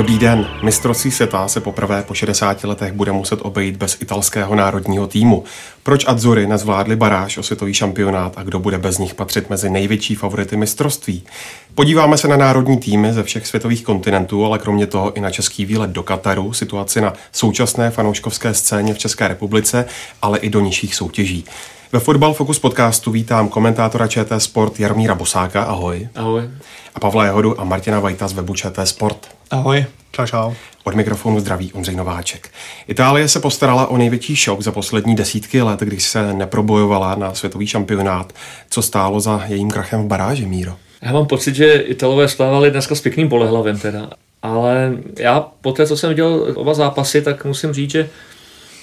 Dobrý den. Mistrovství světa se poprvé po 60 letech bude muset obejít bez italského národního týmu. Proč Azzurri nezvládli baráž o světový šampionát a kdo bude bez nich patřit mezi největší favority mistrovství? Podíváme se na národní týmy ze všech světových kontinentů, ale kromě toho i na český výlet do Kataru, situaci na současné fanouškovské scéně v České republice, ale i do nižších soutěží. Ve Fotbal Focus podcastu vítám komentátora ČT Sport Jaromíra Bosáka, ahoj. Ahoj. A Pavla Jehodu a Martina Vajta z webu ČT Sport. Ahoj. Čau, čau. Od mikrofonu zdraví Ondřej Nováček. Itálie se postarala o největší šok za poslední desítky let, když se neprobojovala na světový šampionát. Co stálo za jejím krachem v baráži, Míro? Já mám pocit, že Italové stávali dneska s pěkným polehlavem teda. Ale já po té, co jsem viděl oba zápasy, tak musím říct, že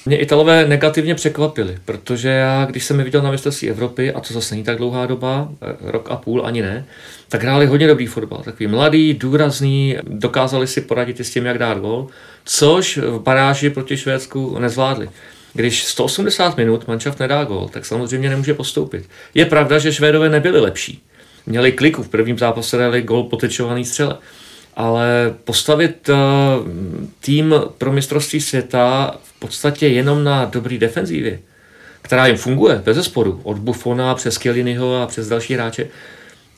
mě Italové negativně překvapili, protože já, když jsem je viděl na mistrovství Evropy, a to zase není tak dlouhá doba, eh, rok a půl ani ne, tak hráli hodně dobrý fotbal. Takový mladý, důrazný, dokázali si poradit i s tím, jak dát gol, což v baráži proti Švédsku nezvládli. Když 180 minut manšaft nedá gol, tak samozřejmě nemůže postoupit. Je pravda, že Švédové nebyli lepší. Měli kliku, v prvním zápase dali gol potečovaný střele ale postavit uh, tým pro mistrovství světa v podstatě jenom na dobrý defenzívě, která jim funguje, bez zesporu, od Buffona přes Kieliniho a přes další hráče,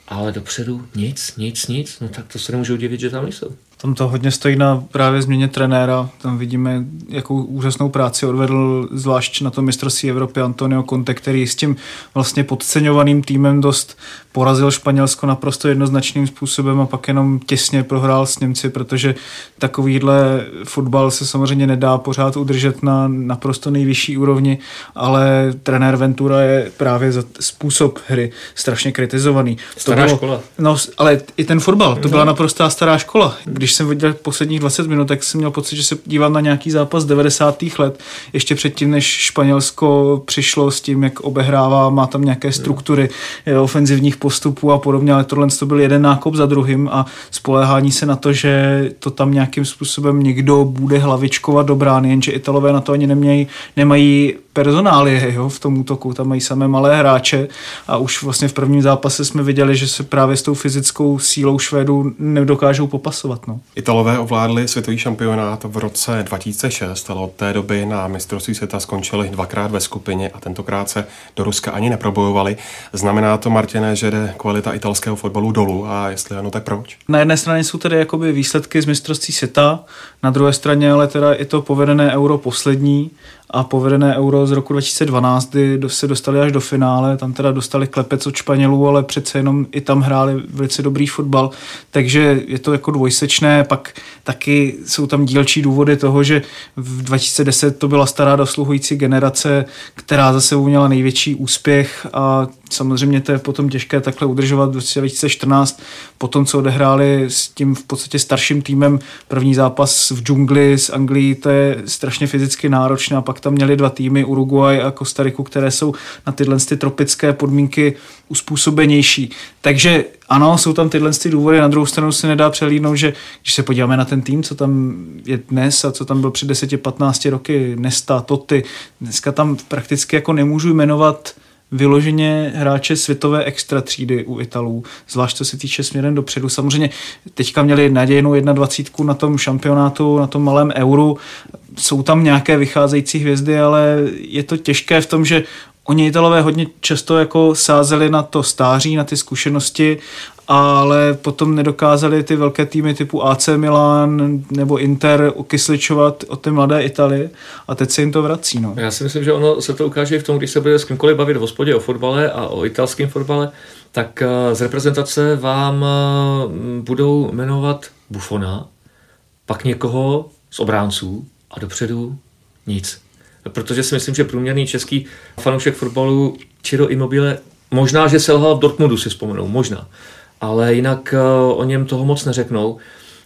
ale dopředu nic, nic, nic, no tak to se nemůžu udivit, že tam nejsou. Tam to hodně stojí na právě změně trenéra. Tam vidíme, jakou úžasnou práci odvedl zvlášť na tom mistrovství Evropy Antonio Conte, který s tím vlastně podceňovaným týmem dost porazil Španělsko naprosto jednoznačným způsobem a pak jenom těsně prohrál s Němci, protože takovýhle fotbal se samozřejmě nedá pořád udržet na naprosto nejvyšší úrovni, ale trenér Ventura je právě za způsob hry strašně kritizovaný. Stará to bylo, škola. No, ale i ten fotbal, to byla naprostá stará škola. Když jsem viděl posledních 20 minut, tak jsem měl pocit, že se dívám na nějaký zápas 90. let, ještě předtím, než Španělsko přišlo s tím, jak obehrává, má tam nějaké struktury ofenzivních postupů a podobně, ale tohle to byl jeden nákop za druhým a spoléhání se na to, že to tam nějakým způsobem někdo bude hlavičkovat do brány, jenže Italové na to ani nemějí, nemají personálie jo, v tom útoku, tam mají samé malé hráče a už vlastně v prvním zápase jsme viděli, že se právě s tou fyzickou sílou Švédů nedokážou popasovat. No. Italové ovládli světový šampionát v roce 2006, ale od té doby na mistrovství světa skončili dvakrát ve skupině a tentokrát se do Ruska ani neprobojovali. Znamená to, Martine, že jde kvalita italského fotbalu dolů a jestli ano, tak proč? Na jedné straně jsou tedy jakoby výsledky z mistrovství světa, na druhé straně ale teda je to povedené euro poslední a povedené euro z roku 2012, kdy se dostali až do finále, tam teda dostali klepec od Španělů, ale přece jenom i tam hráli velice dobrý fotbal, takže je to jako dvojsečné, pak taky jsou tam dílčí důvody toho, že v 2010 to byla stará dosluhující generace, která zase měla největší úspěch a samozřejmě to je potom těžké takhle udržovat v 2014, potom co odehráli s tím v podstatě starším týmem první zápas v džungli s Anglií, to je strašně fyzicky náročné a pak tam měli dva týmy, Uruguay a Kostariku, které jsou na tyhle ty tropické podmínky uspůsobenější. Takže ano, jsou tam tyhle ty důvody, na druhou stranu se nedá přelídnout, že když se podíváme na ten tým, co tam je dnes a co tam byl před 10-15 roky, Nesta, Toty, dneska tam prakticky jako nemůžu jmenovat vyloženě hráče světové extra třídy u Italů, zvlášť co se týče směrem dopředu. Samozřejmě teďka měli nadějnou 21 na tom šampionátu, na tom malém euru. Jsou tam nějaké vycházející hvězdy, ale je to těžké v tom, že Oni Italové hodně často jako sázeli na to stáří, na ty zkušenosti, ale potom nedokázali ty velké týmy typu AC Milan nebo Inter okysličovat od té mladé Italie a teď se jim to vrací. No. Já si myslím, že ono se to ukáže v tom, když se bude s kýmkoliv bavit v hospodě o fotbale a o italském fotbale, tak eh, z reprezentace vám eh, budou jmenovat Buffona, pak někoho z obránců a dopředu nic protože si myslím, že průměrný český fanoušek fotbalu Ciro Immobile možná, že selhal v Dortmundu, si vzpomenou, možná. Ale jinak eh, o něm toho moc neřeknou.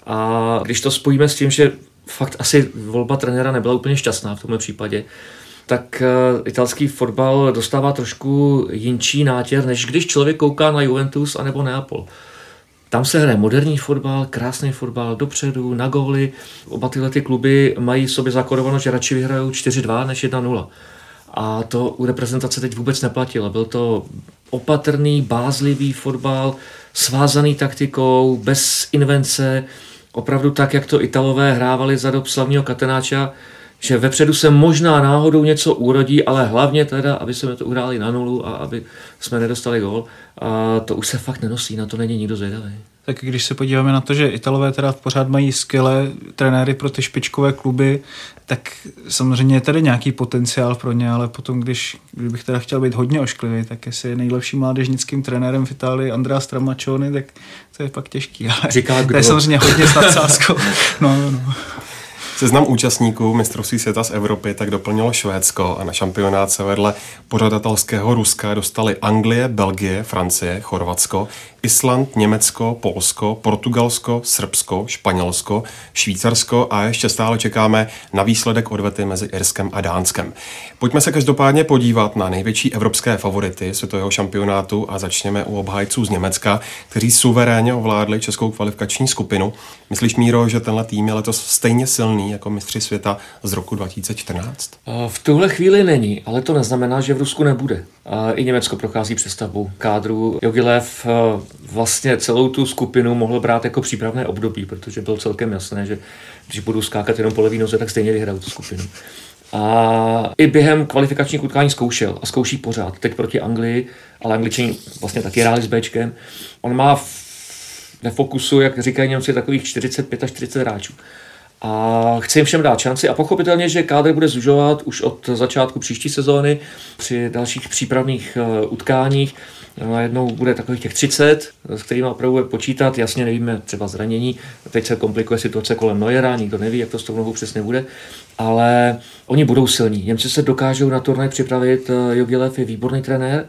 A když to spojíme s tím, že fakt asi volba trenéra nebyla úplně šťastná v tomhle případě, tak eh, italský fotbal dostává trošku jinčí nátěr, než když člověk kouká na Juventus anebo Neapol. Tam se hraje moderní fotbal, krásný fotbal, dopředu, na góly. Oba tyhle ty kluby mají sobě zakorováno, že radši vyhrajou 4-2 než 1-0. A to u reprezentace teď vůbec neplatilo. Byl to opatrný, bázlivý fotbal, svázaný taktikou, bez invence, opravdu tak, jak to Italové hrávali za dob slavního Katenáča, že vepředu se možná náhodou něco urodí, ale hlavně teda, aby jsme to uhráli na nulu a aby jsme nedostali gol. A to už se fakt nenosí, na to není nikdo zvědavý. Tak když se podíváme na to, že Italové teda pořád mají skvělé trenéry pro ty špičkové kluby, tak samozřejmě je tady nějaký potenciál pro ně, ale potom, když kdybych teda chtěl být hodně ošklivý, tak jestli je nejlepším mládežnickým trenérem v Itálii Andrea Stramaccioni, tak to je pak těžký. Ale Říká kdo? To je samozřejmě hodně s nadsázkou. No, no, no. Seznam účastníků mistrovství světa z Evropy tak doplnilo Švédsko a na šampionát se vedle pořadatelského Ruska dostali Anglie, Belgie, Francie, Chorvatsko, Island, Německo, Polsko, Portugalsko, Srbsko, Španělsko, Švýcarsko a ještě stále čekáme na výsledek odvety mezi Irskem a Dánskem. Pojďme se každopádně podívat na největší evropské favority světového šampionátu a začněme u obhájců z Německa, kteří suverénně ovládli českou kvalifikační skupinu. Myslíš, Míro, že tenhle tým je letos stejně silný jako mistři světa z roku 2014? V tuhle chvíli není, ale to neznamená, že v Rusku nebude. I Německo prochází přestavbu kádru. Jogilev vlastně celou tu skupinu mohl brát jako přípravné období, protože bylo celkem jasné, že když budu skákat jenom po levý noze, tak stejně vyhraju tu skupinu. A i během kvalifikačních utkání zkoušel a zkouší pořád. Teď proti Anglii, ale Angličani vlastně taky hráli s Bčkem. On má ve fokusu, jak říkají Němci, takových 45 až 40 hráčů. A chci jim všem dát šanci a pochopitelně, že kádr bude zužovat už od začátku příští sezóny při dalších přípravných uh, utkáních. Najednou bude takových těch 30, s kterými opravdu bude počítat. Jasně nevíme třeba zranění. Teď se komplikuje situace kolem Neuera, nikdo neví, jak to s tou nohou přesně bude. Ale oni budou silní. Němci se dokážou na turnaj připravit. Eh, Jogilev je výborný trenér,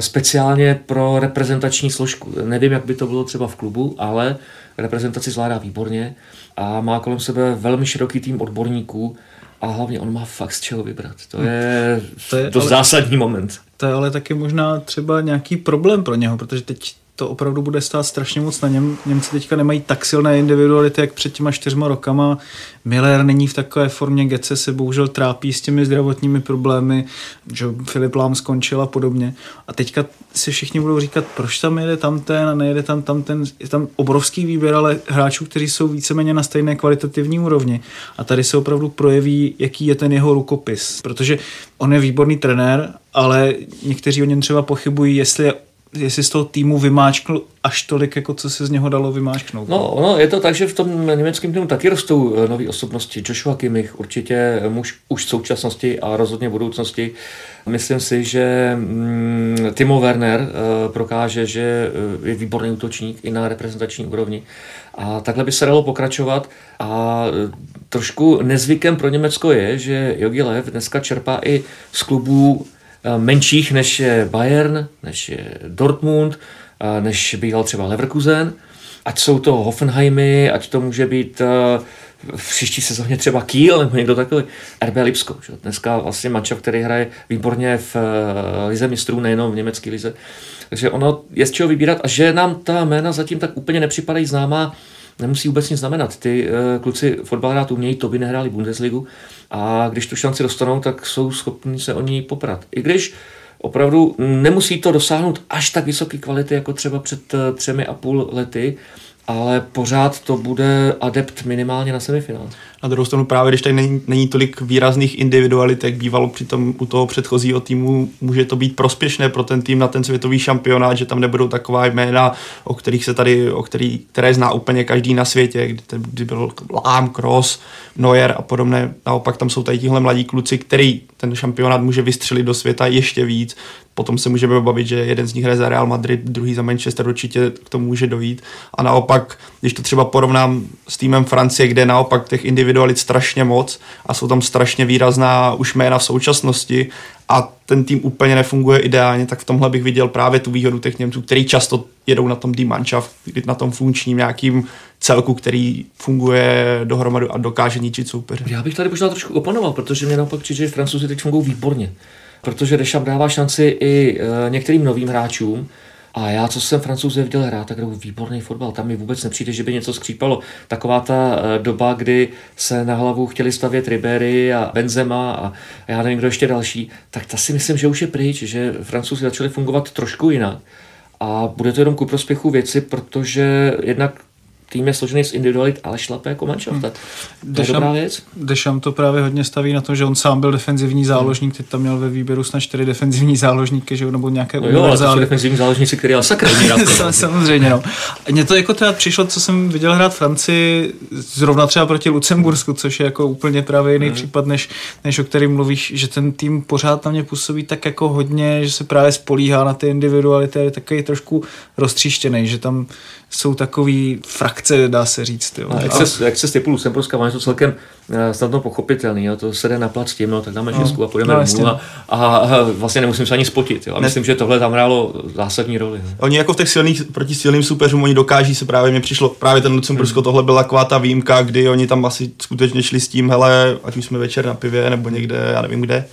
speciálně pro reprezentační složku. Nevím, jak by to bylo třeba v klubu, ale reprezentaci zvládá výborně a má kolem sebe velmi široký tým odborníků a hlavně on má fakt z čeho vybrat. To je, to je dost ale, zásadní moment. To je ale taky možná třeba nějaký problém pro něho, protože teď to opravdu bude stát strašně moc na něm. Němci teďka nemají tak silné individuality, jak před těma čtyřma rokama. Miller není v takové formě, Gece se bohužel trápí s těmi zdravotními problémy, že Filip Lám skončil a podobně. A teďka si všichni budou říkat, proč tam jede tam ten a nejede tam tam ten. Je tam obrovský výběr, ale hráčů, kteří jsou víceméně na stejné kvalitativní úrovni. A tady se opravdu projeví, jaký je ten jeho rukopis. Protože on je výborný trenér, ale někteří o něm třeba pochybují, jestli je jestli z toho týmu vymáčkl až tolik, jako co se z něho dalo vymáčknout. No, no, je to tak, že v tom německém týmu taky rostou eh, nové osobnosti. Joshua Kimmich, určitě muž už v současnosti a rozhodně v budoucnosti. Myslím si, že mm, Timo Werner uh, prokáže, že eh, je výborný útočník i na reprezentační úrovni. A takhle by se dalo pokračovat. A trošku nezvykem pro Německo je, že Jogi Lev dneska čerpá i z klubů Eh, menších, než je Bayern, než je Dortmund, eh, než býval třeba Leverkusen. Ať jsou to Hoffenheimy, ať to může být eh, v příští sezóně třeba Kiel nebo někdo takový. RB Lipsko. Že? Dneska vlastně mančov, který hraje výborně v lize mistrů, nejenom v německé lize. Takže ono je z čeho vybírat a že nám ta jména zatím tak úplně nepřipadají známá, nemusí vůbec nic znamenat. Ty kluci fotbal hrát umějí, to by nehráli Bundesligu a když tu šanci dostanou, tak jsou schopni se o ní poprat. I když opravdu nemusí to dosáhnout až tak vysoké kvality, jako třeba před eh, třemi a půl lety, ale pořád to bude adept minimálně na semifinál. Na druhou stranu právě, když tady není, není tolik výrazných individualit, jak bývalo při tom, u toho předchozího týmu, může to být prospěšné pro ten tým na ten světový šampionát, že tam nebudou taková jména, o kterých se tady, o který, které zná úplně každý na světě, kdy, kdy byl Lám, Cross, Neuer a podobné. Naopak tam jsou tady tihle mladí kluci, který ten šampionát může vystřelit do světa ještě víc. Potom se můžeme bavit, že jeden z nich hraje za Real Madrid, druhý za Manchester, určitě k tomu může dojít. A naopak, když to třeba porovnám s týmem Francie, kde naopak těch individualit strašně moc a jsou tam strašně výrazná už jména v současnosti a ten tým úplně nefunguje ideálně, tak v tomhle bych viděl právě tu výhodu těch Němců, který často jedou na tom D-Mannschaft, na tom funkčním nějakým celku, který funguje dohromady a dokáže ničit soupeře. Já bych tady možná trošku oponoval, protože mě naopak přijde, že Francouzi teď fungují výborně. Protože Dešam dává šanci i e, některým novým hráčům, a já, co jsem francouze viděl hrát, tak hraju výborný fotbal. Tam mi vůbec nepřijde, že by něco skřípalo. Taková ta e, doba, kdy se na hlavu chtěli stavět Ribery a Benzema a já nevím, kdo ještě další, tak ta si myslím, že už je pryč, že francouzi začali fungovat trošku jinak. A bude to jenom ku prospěchu věci, protože jednak tým je složený z individualit, ale šlape jako manšaft. Hmm. To je dobrá věc. Dešam to právě hodně staví na to, že on sám byl defenzivní záložník, teď tam měl ve výběru snad čtyři defenzivní záložníky, že nebo nějaké no jo, ale to jsou defenzivní záložníci, který ale sakra Samozřejmě, no. Mně to jako teda přišlo, co jsem viděl hrát Francii, zrovna třeba proti Lucembursku, což je jako úplně právě jiný hmm. případ, než, než o kterým mluvíš, že ten tým pořád na mě působí tak jako hodně, že se právě spolíhá na ty individuality, je takový trošku roztříštěný, že tam jsou takový frakce, dá se říct. Jo. No, jak, se, jak se z typu Lucemburska má to celkem eh, snadno pochopitelný, jo. to se jde na plac tím, no, tak dáme šestku no, a půjdeme no, domů a, a, vlastně nemusím se ani spotit. Jo. A myslím, že tohle tam hrálo zásadní roli. Ne? Oni jako v těch silných, proti silným superům, oni dokáží se právě, mě přišlo právě ten Lucembursko, hmm. tohle byla taková ta výjimka, kdy oni tam asi skutečně šli s tím, hele, ať už jsme večer na pivě nebo někde, já nevím kde,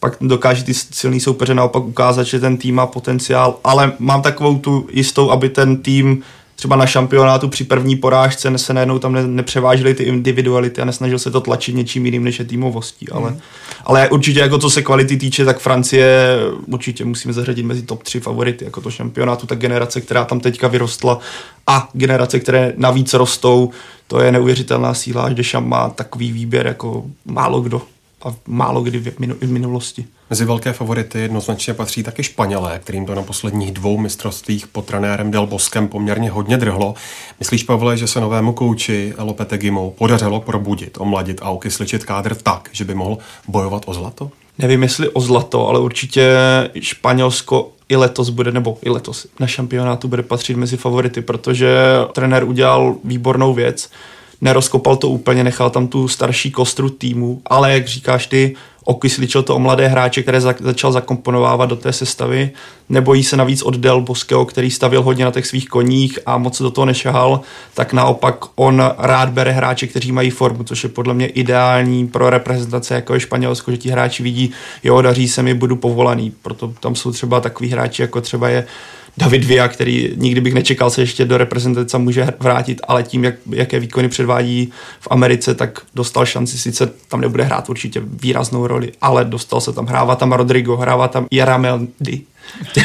pak dokáže ty silný soupeře naopak ukázat, že ten tým má potenciál, ale mám takovou tu jistou, aby ten tým třeba na šampionátu při první porážce se najednou tam ne, nepřevážily ty individuality a nesnažil se to tlačit něčím jiným než je týmovostí. Ale, mm. ale určitě jako co se kvality týče, tak Francie určitě musíme zařadit mezi top 3 favority jako to šampionátu. Ta generace, která tam teďka vyrostla a generace, které navíc rostou, to je neuvěřitelná síla, až Dešam má takový výběr jako málo kdo a málo kdy v minulosti. Mezi velké favority jednoznačně patří taky Španělé, kterým to na posledních dvou mistrovstvích pod trenérem Del Boskem poměrně hodně drhlo. Myslíš, Pavle, že se novému kouči Lopetegimu podařilo probudit, omladit a okysličit kádr tak, že by mohl bojovat o zlato? Nevím, jestli o zlato, ale určitě Španělsko i letos bude, nebo i letos na šampionátu bude patřit mezi favority, protože trenér udělal výbornou věc nerozkopal to úplně, nechal tam tu starší kostru týmu, ale jak říkáš ty, okysličil to o mladé hráče, které za, začal zakomponovávat do té sestavy. Nebojí se navíc od Del Boskeo, který stavil hodně na těch svých koních a moc do toho nešahal, tak naopak on rád bere hráče, kteří mají formu, což je podle mě ideální pro reprezentace jako je Španělsko, že ti hráči vidí, jo, daří se mi, budu povolaný. Proto tam jsou třeba takový hráči, jako třeba je David Via, který nikdy bych nečekal se ještě do reprezentace může vrátit, ale tím, jak, jaké výkony předvádí v Americe, tak dostal šanci, sice tam nebude hrát určitě výraznou roli, ale dostal se tam, hrává tam Rodrigo, hrává tam Jarameldy, to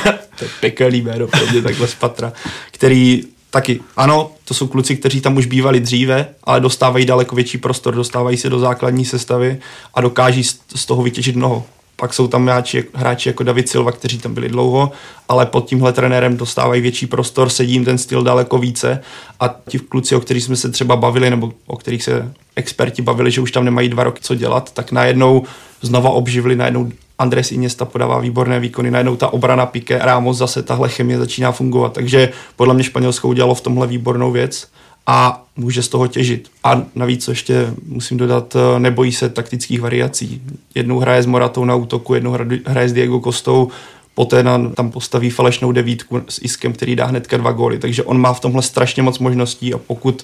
je pekelný jméno pro mě takhle z patra, který taky, ano, to jsou kluci, kteří tam už bývali dříve, ale dostávají daleko větší prostor, dostávají se do základní sestavy a dokáží z toho vytěžit mnoho. Pak jsou tam hráči, hráči jako David Silva, kteří tam byli dlouho, ale pod tímhle trenérem dostávají větší prostor, sedí jim ten styl daleko více a ti kluci, o kterých jsme se třeba bavili, nebo o kterých se experti bavili, že už tam nemají dva roky co dělat, tak najednou znova obživili, najednou Andres Iniesta podává výborné výkony, najednou ta obrana Pique, Ramos zase tahle chemie začíná fungovat, takže podle mě Španělsko udělalo v tomhle výbornou věc a může z toho těžit. A navíc ještě musím dodat, eh, nebojí se taktických variací. Jednou hraje s Moratou na útoku, jednou hraje s Diego Kostou, poté na, tam postaví falešnou devítku s Iskem, který dá hnedka dva góly. Takže on má v tomhle strašně moc možností a pokud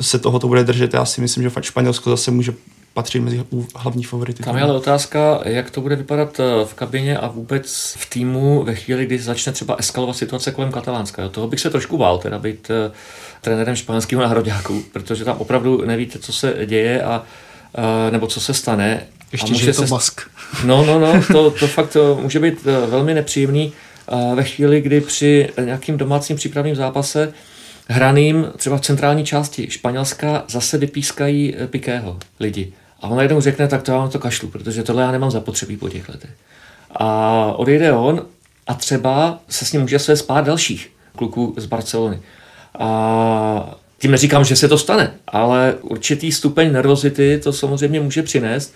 se tohoto bude držet, já si myslím, že fakt Španělsko zase může patří mezi hlavní favority. Tam je ale otázka, jak to bude vypadat eh, v kabině a vůbec v týmu ve chvíli, kdy začne třeba eskalovat situace kolem Katalánska. Toho bych se trošku bál, teda být uh, trenérem španělského nároďáku, protože tam opravdu nevíte, co se děje a uh, nebo co se stane. Ještě, a může že je to se... mask. No, no, no, to, to fakt to může být velmi nepříjemný ve chvíli, kdy při nějakým domácím přípravným zápase hraným třeba v centrální části Španělska zase vypískají Pikého lidi. A on najednou řekne, tak to já to kašlu, protože tohle já nemám zapotřebí po těch letech. A odejde on a třeba se s ním může své spát dalších kluků z Barcelony. A tím neříkám, že se to stane, ale určitý stupeň nervozity to samozřejmě může přinést.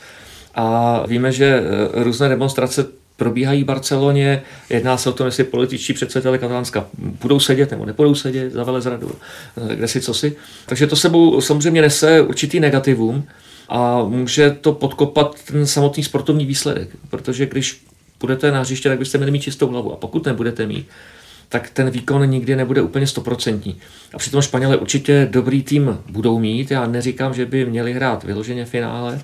A víme, že e, různé demonstrace probíhají v Barceloně, jedná se o tom, jestli političtí představitelé Katalánska budou sedět nebo nebudou sedět za velezradu, e, kde si co si. Takže to sebou samozřejmě nese určitý negativum a může to podkopat ten samotný sportovní výsledek, protože když budete na hřiště, tak byste měli mít čistou hlavu a pokud nebudete mít, tak ten výkon nikdy nebude úplně stoprocentní. A přitom Španělé určitě dobrý tým budou mít. Já neříkám, že by měli hrát vyloženě finále.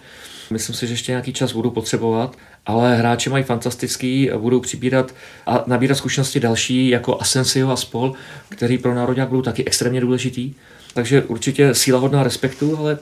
Myslím si, že ještě nějaký čas budou potřebovat, ale hráči mají fantastický, budou přibírat a nabírat zkušenosti další, jako Asensio a spol, který pro národňák budou taky extrémně důležitý. Takže určitě síla hodná respektu, ale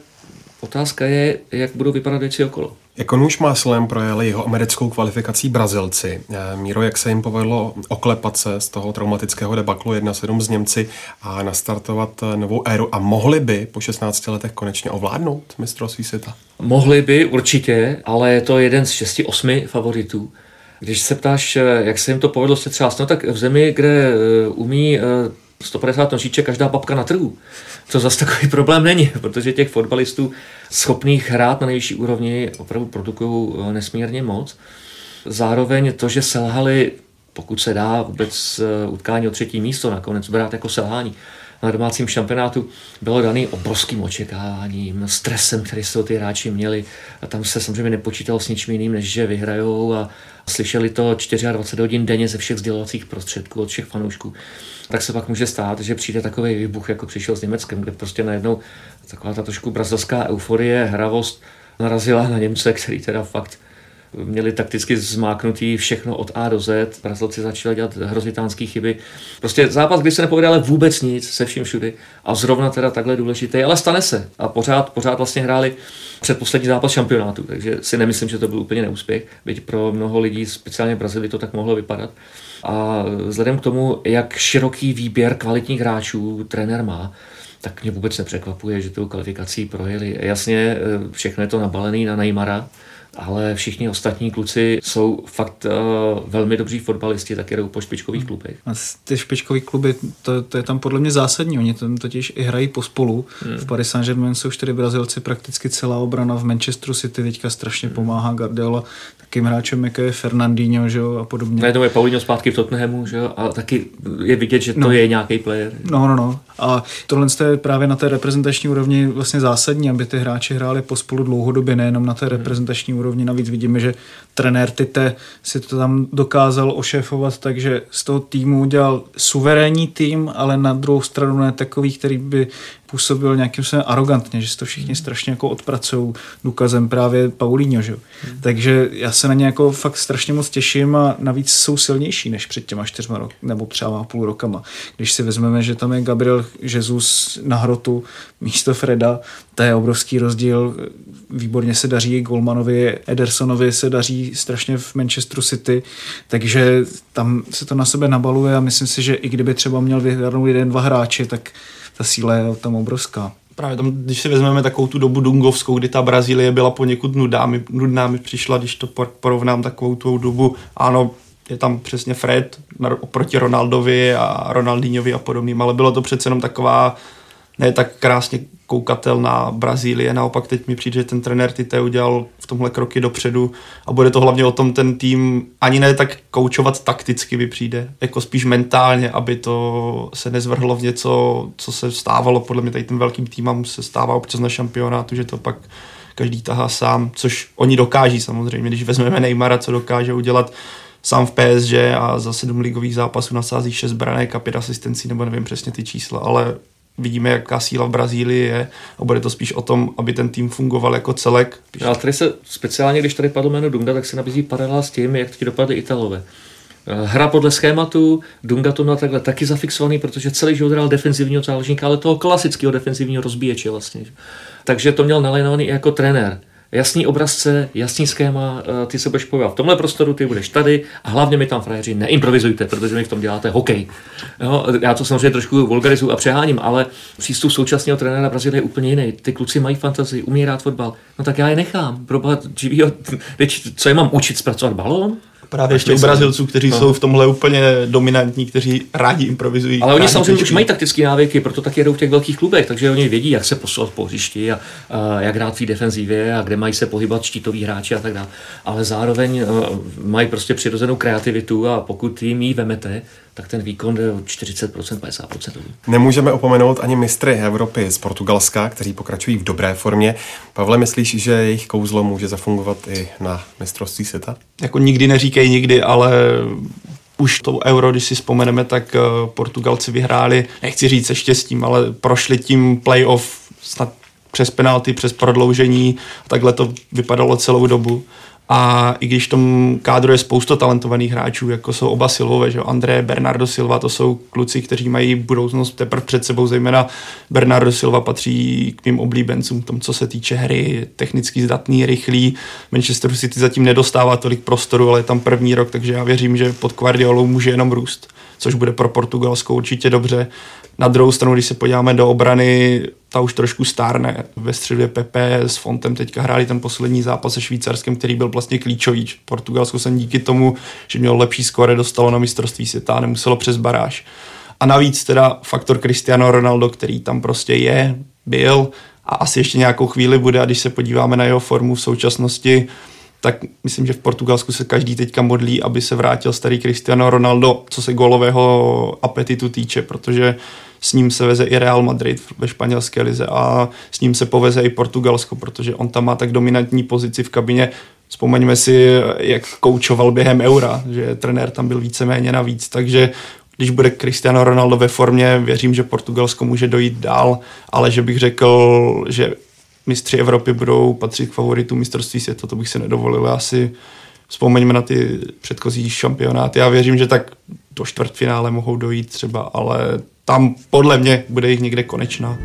otázka je, jak budou vypadat věci okolo. Jako nůž máslem projeli jeho americkou kvalifikací Brazilci. Eh, Míro, jak se jim povedlo oklepat se z toho traumatického debaklu 1-7 z Němci a nastartovat eh, novou éru a mohli by po 16 letech konečně ovládnout mistrovství světa? Mohli by určitě, ale je to jeden z 6-8 favoritů. Když se ptáš, eh, jak se jim to povedlo se třeba, no tak v zemi, kde umí 150 nožíček každá babka na trhu. To zase takový problém není, protože těch fotbalistů schopných hrát na nejvyšší úrovni opravdu produkují eh, nesmírně moc. Zároveň to, že selhali, pokud se dá vůbec eh, utkání o třetí místo, nakonec brát jako selhání, na domácím šampionátu bylo daný obrovským očekáváním, stresem, který se ty hráči měli. A tam se samozřejmě nepočítalo s ničím jiným, než že vyhrajou a slyšeli to 24 hodin denně ze všech sdělovacích prostředků, od všech fanoušků. Tak se pak může stát, že přijde takový výbuch, jako přišel s Německem, kde prostě najednou taková ta trošku brazilská euforie, hravost narazila na Němce, který teda fakt měli takticky zmáknutý všechno od A do Z. Brazilci začali dělat hrozitánské chyby. Prostě zápas, kdy se nepovede ale vůbec nic se vším všudy. A zrovna teda takhle důležitý, ale stane se. A pořád, pořád vlastně hráli předposlední zápas šampionátu, takže si nemyslím, že to byl úplně neúspěch. Byť pro mnoho lidí, speciálně v Brazílii, to tak mohlo vypadat. A vzhledem k tomu, jak široký výběr kvalitních hráčů trenér má, tak mě vůbec nepřekvapuje, že tou kvalifikací projeli. Jasně, všechno je to nabalený na Neymara, ale všichni ostatní kluci jsou fakt uh, velmi dobří fotbalisti, tak jdou po špičkových klubech. A ty špičkové kluby, to, to, je tam podle mě zásadní. Oni tam totiž i hrají pospolu. Hmm. V Paris Saint-Germain jsou čtyři Brazilci, prakticky celá obrana v Manchesteru City teďka strašně hmm. pomáhá Guardiola takým hráčem, jako je Fernandinho že jo, a podobně. Najednou je Paulinho zpátky v Tottenhamu, že jo, a taky je vidět, že to no. je nějaký player. No, no, no. A tohle je právě na té reprezentační úrovni vlastně zásadní, aby ty hráči hráli pospolu dlouhodobě, nejenom na té hmm. Úrovni. Navíc vidíme, že trenér Tite si to tam dokázal ošéfovat, takže z toho týmu udělal suverénní tým, ale na druhou stranu ne takový, který by působil nějakým způsobem arrogantně, že si to všichni strašně jako odpracují důkazem právě Paulinho, že? Hmm. Takže já se na ně jako fakt strašně moc těším a navíc jsou silnější než před těma čtyřma rok, nebo třeba půl rokama. Když si vezmeme, že tam je Gabriel Jesus na hrotu místo Freda, to je obrovský rozdíl. Výborně se daří Golmanovi, Edersonovi se daří strašně v Manchesteru City, takže tam se to na sebe nabaluje a myslím si, že i kdyby třeba měl vyhrnout jeden, dva hráči, tak ta síla je tam obrovská. Právě tam, když si vezmeme takovou tu dobu dungovskou, kdy ta Brazílie byla poněkud nudná, mi, nudná mi přišla, když to porovnám takovou tu dobu, ano, je tam přesně Fred oproti Ronaldovi a Ronaldinhovi a podobným, ale bylo to přece jenom taková ne tak krásně koukatelná Brazílie. Naopak teď mi přijde, že ten trenér Tite udělal v tomhle kroky dopředu a bude to hlavně o tom ten tým ani ne tak koučovat takticky mi přijde, jako spíš mentálně, aby to se nezvrhlo v něco, co se stávalo podle mě tady tím velkým týmám se stává občas na šampionátu, že to pak každý tahá sám, což oni dokáží samozřejmě, když vezmeme Neymara, co dokáže udělat sám v PSG a za sedm ligových zápasů nasází šest branek a pět asistencí, nebo nevím přesně ty čísla, ale vidíme, jaká síla v Brazílii je a bude to spíš o tom, aby ten tým fungoval jako celek. Ale tady se speciálně, když tady padlo jméno Dunga, tak se nabízí paralela s tím, jak ti dopadly Italové. Eh, hra podle schématu, Dunga to měl takhle taky zafixovaný, protože celý život hrál defenzivního záložníka, ale toho klasického defenzivního rozbíječe vlastně. Takže to měl nalajnovaný i jako trenér jasný obrazce, jasný schéma, eh, ty se budeš pohybovat v tomhle prostoru, ty budeš tady a hlavně mi tam frajeři neimprovizujte, protože mi v tom děláte hokej. Jo, já to samozřejmě trošku vulgarizuju a přeháním, ale přístup současného trenéra Brazílie je úplně jiný. Ty kluci mají fantazii, umí hrát fotbal. No tak já je nechám. Probat živýho, co je mám učit zpracovat balón? Právě ještě u Brazilců, kteří no. jsou v tomhle úplně dominantní, kteří rádi improvizují. Ale oni samozřejmě už mají taktické návyky, proto tak jedou v těch velkých klubech, takže oni vědí, jak se posouvat po hřišti a, a jak hrát v defenzivě a kde mají se pohybovat štítoví hráči a tak dále. Ale zároveň mají prostě přirozenou kreativitu a pokud jim ji vemete, tak ten výkon jde o 40%, 50%. Nemůžeme opomenout ani mistry Evropy z Portugalska, kteří pokračují v dobré formě. Pavle, myslíš, že jejich kouzlo může zafungovat i na mistrovství světa? Jako nikdy neříkej nikdy, ale už to euro, když si vzpomeneme, tak Portugalci vyhráli, nechci říct se štěstím, ale prošli tím playoff snad přes penalty, přes prodloužení. Takhle to vypadalo celou dobu. A i když v tom kádru je spousta talentovaných hráčů, jako jsou oba Silvové, že André, Bernardo Silva, to jsou kluci, kteří mají budoucnost teprve před sebou, zejména Bernardo Silva patří k mým oblíbencům, tom, co se týče hry, technicky zdatný, rychlý. Manchester City zatím nedostává tolik prostoru, ale je tam první rok, takže já věřím, že pod Guardiolou může jenom růst, což bude pro Portugalsko určitě dobře. Na druhou stranu, když se podíváme do obrany, ta už trošku stárne. Ve středě Pepe s Fontem teďka hráli ten poslední zápas se Švýcarskem, který byl vlastně klíčový. Portugalsko se díky tomu, že mělo lepší skore, dostalo na mistrovství světa a nemuselo přes baráž. A navíc teda faktor Cristiano Ronaldo, který tam prostě je, byl a asi ještě nějakou chvíli bude a když se podíváme na jeho formu v současnosti, tak myslím, že v Portugalsku se každý teďka modlí, aby se vrátil starý Cristiano Ronaldo, co se golového apetitu týče, protože s ním se veze i Real Madrid ve španělské lize a s ním se poveze i Portugalsko, protože on tam má tak dominantní pozici v kabině. Vzpomeňme si, jak koučoval během Eura, že trenér tam byl víceméně navíc, takže když bude Cristiano Ronaldo ve formě, věřím, že Portugalsko může dojít dál, ale že bych řekl, že mistři Evropy budou patřit k favoritům mistrovství světa, to bych si nedovolil. Asi vzpomeňme na ty předchozí šampionáty. Já věřím, že tak do čtvrtfinále mohou dojít třeba, ale tam podle mě bude jich někde konečná.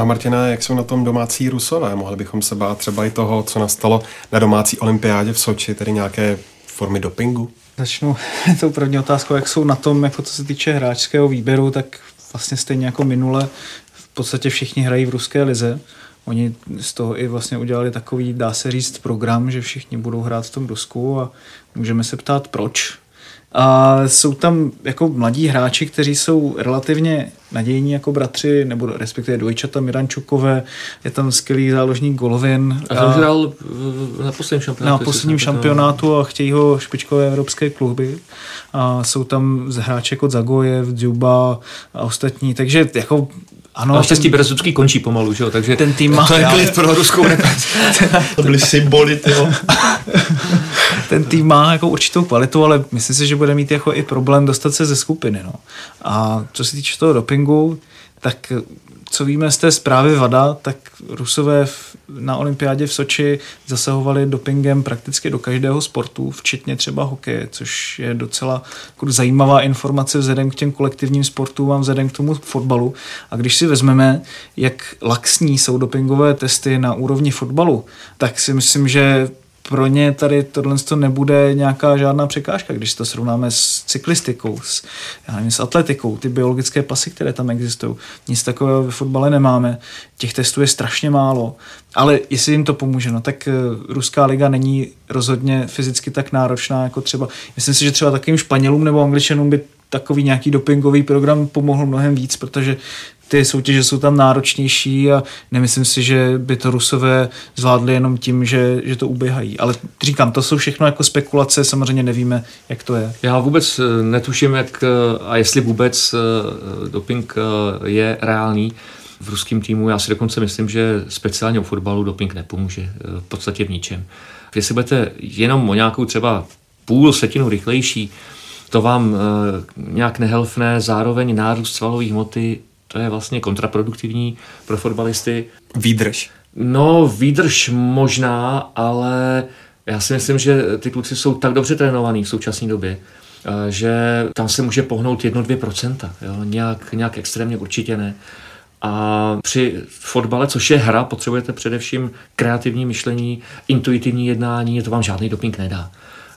A Martina, jak jsou na tom domácí Rusové? Mohli bychom se bát třeba i toho, co nastalo na domácí olympiádě v Soči, tedy nějaké formy dopingu? Začnu tou první otázkou, jak jsou na tom, jako co se týče hráčského výběru, tak vlastně stejně jako minule v podstatě všichni hrají v ruské lize. Oni z toho i vlastně udělali takový, dá se říct, program, že všichni budou hrát v tom Rusku a můžeme se ptát proč. A jsou tam jako mladí hráči, kteří jsou relativně nadějní jako bratři, nebo respektive dvojčata Mirančukové, je tam skvělý záložník Golovin. A to hrál na posledním šampionátu. Na posledním šampionátu a chtějí ho špičkové evropské kluby. A jsou tam hráči jako Zagojev, Dzuba a ostatní, takže jako ano, a štěstí Berezovský končí pomalu, že jo? takže ten tým má... To je klid pro ruskou To byly symboly, jo. ten tým má jako určitou kvalitu, ale myslím si, že bude mít jako i problém dostat se ze skupiny. No. A co se týče toho dopingu, tak co víme z té zprávy VADA, tak Rusové na olympiádě v Soči zasahovali dopingem prakticky do každého sportu, včetně třeba hokeje, což je docela jako zajímavá informace vzhledem k těm kolektivním sportům a vzhledem k tomu fotbalu. A když si vezmeme, jak laxní jsou dopingové testy na úrovni fotbalu, tak si myslím, že pro ně tady tohle to nebude nějaká žádná překážka, když to srovnáme s cyklistikou, s, já nevím, s atletikou, ty biologické pasy, které tam existují. Nic takového ve fotbale nemáme, těch testů je strašně málo, ale jestli jim to pomůže, no tak uh, Ruská liga není rozhodně fyzicky tak náročná jako třeba, myslím si, že třeba takovým Španělům nebo Angličanům by takový nějaký dopingový program pomohl mnohem víc, protože ty soutěže jsou tam náročnější a nemyslím si, že by to Rusové zvládli jenom tím, že, že to uběhají. Ale říkám, to jsou všechno jako spekulace, samozřejmě nevíme, jak to je. Já vůbec eh, netuším, jak eh, a jestli vůbec eh, doping je reálný v ruském týmu. Já si dokonce myslím, že speciálně u fotbalu doping nepomůže v podstatě v ničem. Jestli budete jenom o nějakou třeba půl setinu rychlejší, to vám nějak nehelfné, zároveň nárůst svalové hmoty to je vlastně kontraproduktivní pro fotbalisty. Výdrž. No, výdrž možná, ale já si myslím, že ty kluci jsou tak dobře trénovaní v současné době, eh, že tam se může pohnout 1-2%. Jo? Nějak, nějak extrémně určitě ne. A při fotbale, což je hra, potřebujete především kreativní myšlení, intuitivní jednání, to vám žádný doping nedá.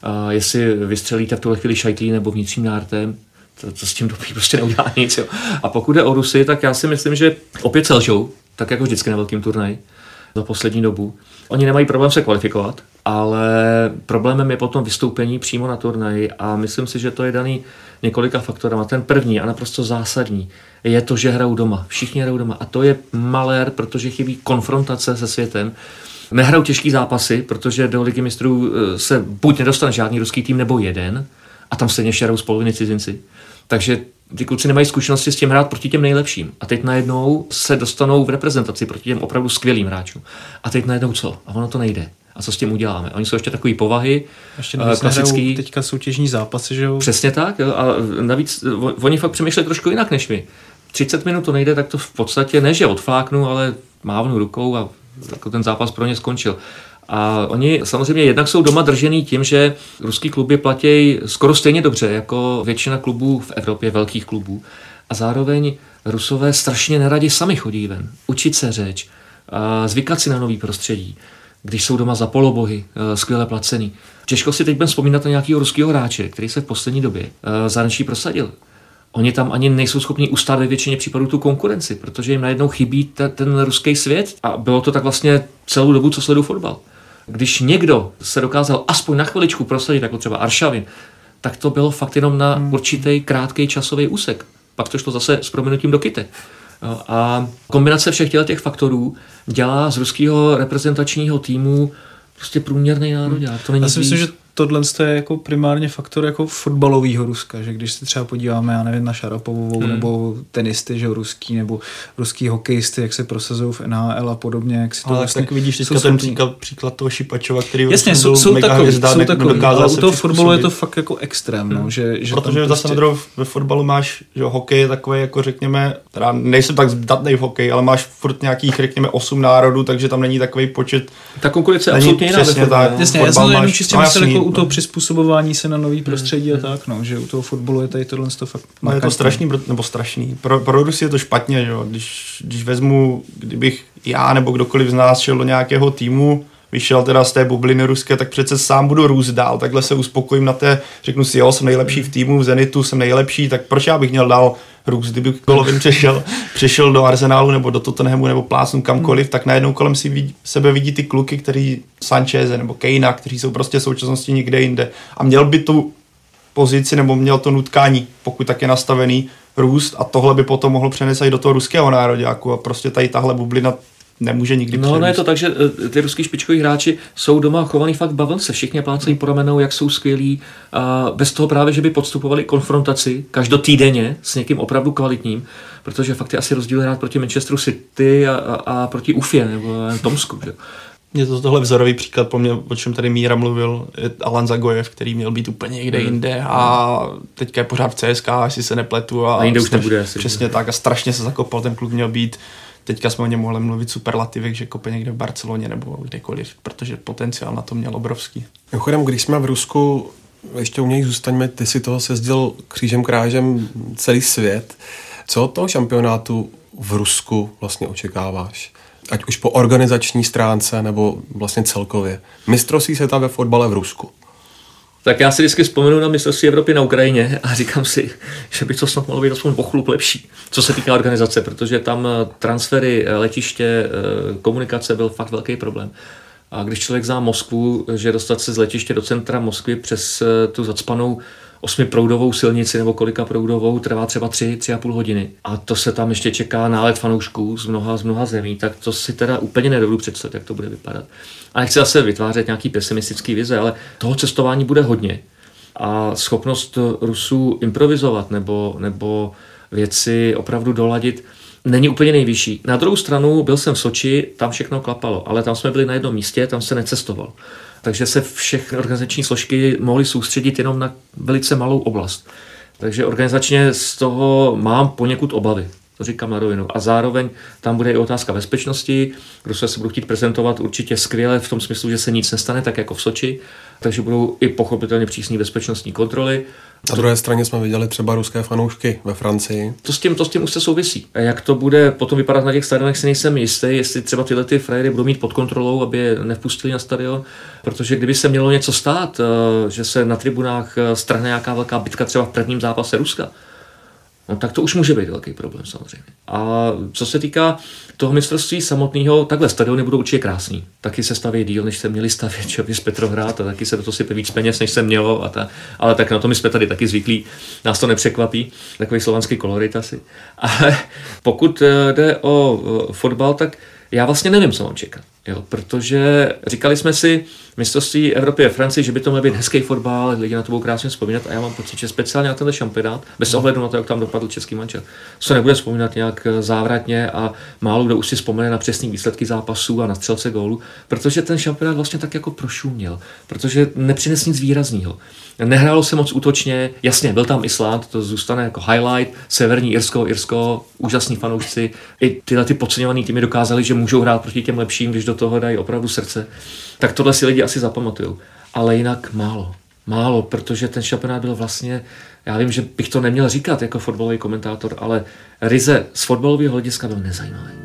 A jestli vystřelíte v tuhle chvíli šajtý nebo vnitřním nártem, to, to s tím dopí prostě neudělá nic. Jo. A pokud je o Rusy, tak já si myslím, že opět selžou, tak jako vždycky na velkým turnaji za poslední dobu. Oni nemají problém se kvalifikovat, ale problémem je potom vystoupení přímo na turnaji a myslím si, že to je daný několika faktorama. Ten první a naprosto zásadní je to, že hrajou doma. Všichni hrajou doma a to je malér, protože chybí konfrontace se světem. Nehrajou těžký zápasy, protože do ligy mistrů eh, se buď nedostane žádný ruský tým nebo jeden, a tam stejně šerou z poloviny cizinci. Takže ty kluci nemají zkušenosti s tím hrát proti těm nejlepším. A teď najednou se dostanou v reprezentaci proti těm opravdu skvělým hráčům. A teď najednou co? A ono to nejde. A co s tím uděláme? Oni jsou ještě takový povahy, Ještě eh, navíc klasický. teďka soutěžní zápasy, že jo? Přesně tak. Jo? A navíc o- oni fakt přemýšlejí trošku jinak než my. 30 minut to nejde, tak to v podstatě ne, že odfláknu, ale mávnu rukou a jako ten zápas pro ně skončil. A oni samozřejmě jednak jsou doma držený tím, že ruský kluby platí skoro stejně dobře jako většina klubů v Evropě, velkých klubů. A zároveň Rusové strašně neradi sami chodí ven, učit se řeč, zvykat si na nový prostředí, když jsou doma za polobohy, eh, skvěle placený. Těžko si teď budeme vzpomínat na nějakého ruského hráče, který se v poslední době eh, zahraničí prosadil. Oni tam ani nejsou schopni ustát ve většině případů tu konkurenci, protože jim najednou chybí ta, ten ruský svět a bylo to tak vlastně celou dobu, co sleduju fotbal. Když někdo se dokázal aspoň na chviličku prosadit, jako třeba Aršavin, tak to bylo fakt jenom na určitý krátký časový úsek. Pak to šlo zase s proměnutím do kytek. A kombinace všech těch faktorů dělá z ruského reprezentačního týmu prostě průměrný národák. To není Já si víc. myslím, že tohle je jako primárně faktor jako fotbalového Ruska, že když se třeba podíváme, já nevím, na Šarapovou hmm. nebo tenisty, že ruský, nebo ruský hokejisty, jak se prosazují v NHL a podobně, jak si to Ale vlastně tak vidíš jsou teďka ten příklad, příklad toho Šipačova, který Jasně, jsou, jsou mega takový, hvězda, jsou ne- takový, ale u toho fotbalu je to fakt jako extrém, no, že, že Protože tam zase prostě, na druhou ve fotbalu máš, že jo, hokej je takový, jako řekněme, teda nejsem tak zdatný v hokeji, ale máš furt nějakých, řekněme, 8 národů, takže tam není takový počet. Ta konkurence je Není absolutně jiná. přesně tak. no. Jasně, já jsem to jenom čistě no myslel jako u toho no. přizpůsobování se na nový prostředí a tak, no, že u toho fotbalu je tady tohle to fakt No je to strašný, nebo strašný. Pro, pro Rusy je to špatně, že jo. Když, když vezmu, kdybych já nebo kdokoliv z nás šel do nějakého týmu, vyšel teda z té bubliny ruské, tak přece sám budu růst dál. Takhle se uspokojím na té, řeknu si, jo, jsem nejlepší v týmu, v Zenitu jsem nejlepší, tak proč já bych měl dál růst? Kdyby Golovin přešel, přešel do Arsenálu nebo do Tottenhamu nebo plásnu kamkoliv, tak najednou kolem si vidí, sebe vidí ty kluky, který Sancheze nebo Kejna, kteří jsou prostě v současnosti někde jinde. A měl by tu pozici nebo měl to nutkání, pokud tak je nastavený, růst a tohle by potom mohlo přenést i do toho ruského nároďáku a prostě tady tahle bublina nemůže nikdy No, no je to tak, že eh, ty ruský špičkoví hráči jsou doma chovaný fakt bavlnce. Všichni plácají po ramenou, jak jsou skvělí. A bez toho právě, že by podstupovali konfrontaci každotýdenně s někým opravdu kvalitním, protože fakt je asi rozdíl hrát proti Manchesteru City a, a, a proti Ufě nebo Tomsku. Že? Je to tohle vzorový příklad po mně, o čem tady Míra mluvil, je Alan Zagojev, který měl být úplně někde Hmm. jinde a teďka je pořád v CSK, jestli se nepletu. A, A jinde už nebude asi, Přesně tak a strašně se zakopal, ten kluk měl být Teďka jsme o něm mohli mluvit superlativek, že kope někde v Barceloně nebo kdekoliv, protože potenciál na to měl obrovský. Mimochodem, když jsme v Rusku, ještě u něj zůstaňme, ty si toho sezdil křížem krážem celý svět. Co od toho šampionátu v Rusku vlastně očekáváš? Ať už po organizační stránce, nebo vlastně celkově. Mistrovství světa ve fotbale v Rusku. Tak já si vždycky vzpomenu na mistrovství Evropy na Ukrajině a říkám si, že by to snad mohlo být aspoň o chlup lepší, co se týká organizace, protože tam eh, transfery, eh, letiště, eh, komunikace byl fakt velký problém. A když člověk zná Moskvu, že dostat se z letiště do centra Moskvy přes tu zacpanou osmiproudovou silnici nebo kolika proudovou trvá třeba tři, tři a půl hodiny. A to se tam ještě čeká nálet fanoušků z mnoha, z mnoha zemí, tak to si teda úplně nedovedu představit, jak to bude vypadat. A nechci zase vytvářet nějaký pesimistický vize, ale toho cestování bude hodně. A schopnost Rusů improvizovat nebo, nebo věci opravdu doladit není úplně nejvyšší. Na druhou stranu byl jsem v Soči, tam všechno klapalo, ale tam jsme byli na jednom místě, tam se necestoval. Takže se všechny organizační složky mohly soustředit jenom na velice malou oblast. Takže organizačně z toho mám poněkud obavy. To říkám na rovinu. A zároveň tam bude i otázka bezpečnosti. Rusové se budou chtít prezentovat určitě skvěle v tom smyslu, že se nic nestane, tak jako v Soči. Takže budou i pochopitelně přísní bezpečnostní kontroly. Na druhé straně jsme viděli třeba ruské fanoušky ve Francii. To s tím, to s tím už se souvisí. A jak to bude potom vypadat na těch stadionech, si nejsem jistý, jestli třeba tyhle ty frajery budou mít pod kontrolou, aby je nevpustili na stadion, protože kdyby se mělo něco stát, eh, že se na tribunách eh, strhne nějaká velká bitka třeba v prvním zápase Ruska, No, tak to už může být velký problém samozřejmě. A co se týká toho mistrovství samotného, takhle stadiony budou určitě krásný. Taky se staví díl, než se měli stavět, bys Petrohrad a taky se do toho sype víc peněz, než se mělo. A ta, ale tak na to my jsme tady taky zvyklí, nás to nepřekvapí, takový slovanský kolorit asi. Ale pokud eh, jde o fotbal, tak já vlastně nevím, co mám čekat. Jo, protože říkali jsme si, mistrovství Evropy ve Francii, že by to měl být hezký fotbal, lidi na to budou krásně vzpomínat a já mám pocit, že speciálně na tenhle šampionát, bez ohledu na to, jak tam dopadl český mančel, se nebude vzpomínat nějak závratně a málo kdo už si vzpomene na přesný výsledky zápasů a na střelce gólu, protože ten šampionát vlastně tak jako prošuměl, protože nepřines nic výrazného. Nehrálo se moc útočně, jasně, byl tam Island, to zůstane jako highlight, Severní Irsko, Irsko, úžasní fanoušci, i tyhle ty podceňované týmy dokázali, že můžou hrát proti těm lepším, když do toho dají opravdu srdce. Tak tohle si lidi asi zapamatují. Ale jinak málo. Málo, protože ten šampionát byl vlastně, já vím, že bych to neměl říkat jako fotbalový komentátor, ale ryze z fotbalového hlediska byl nezajímavý.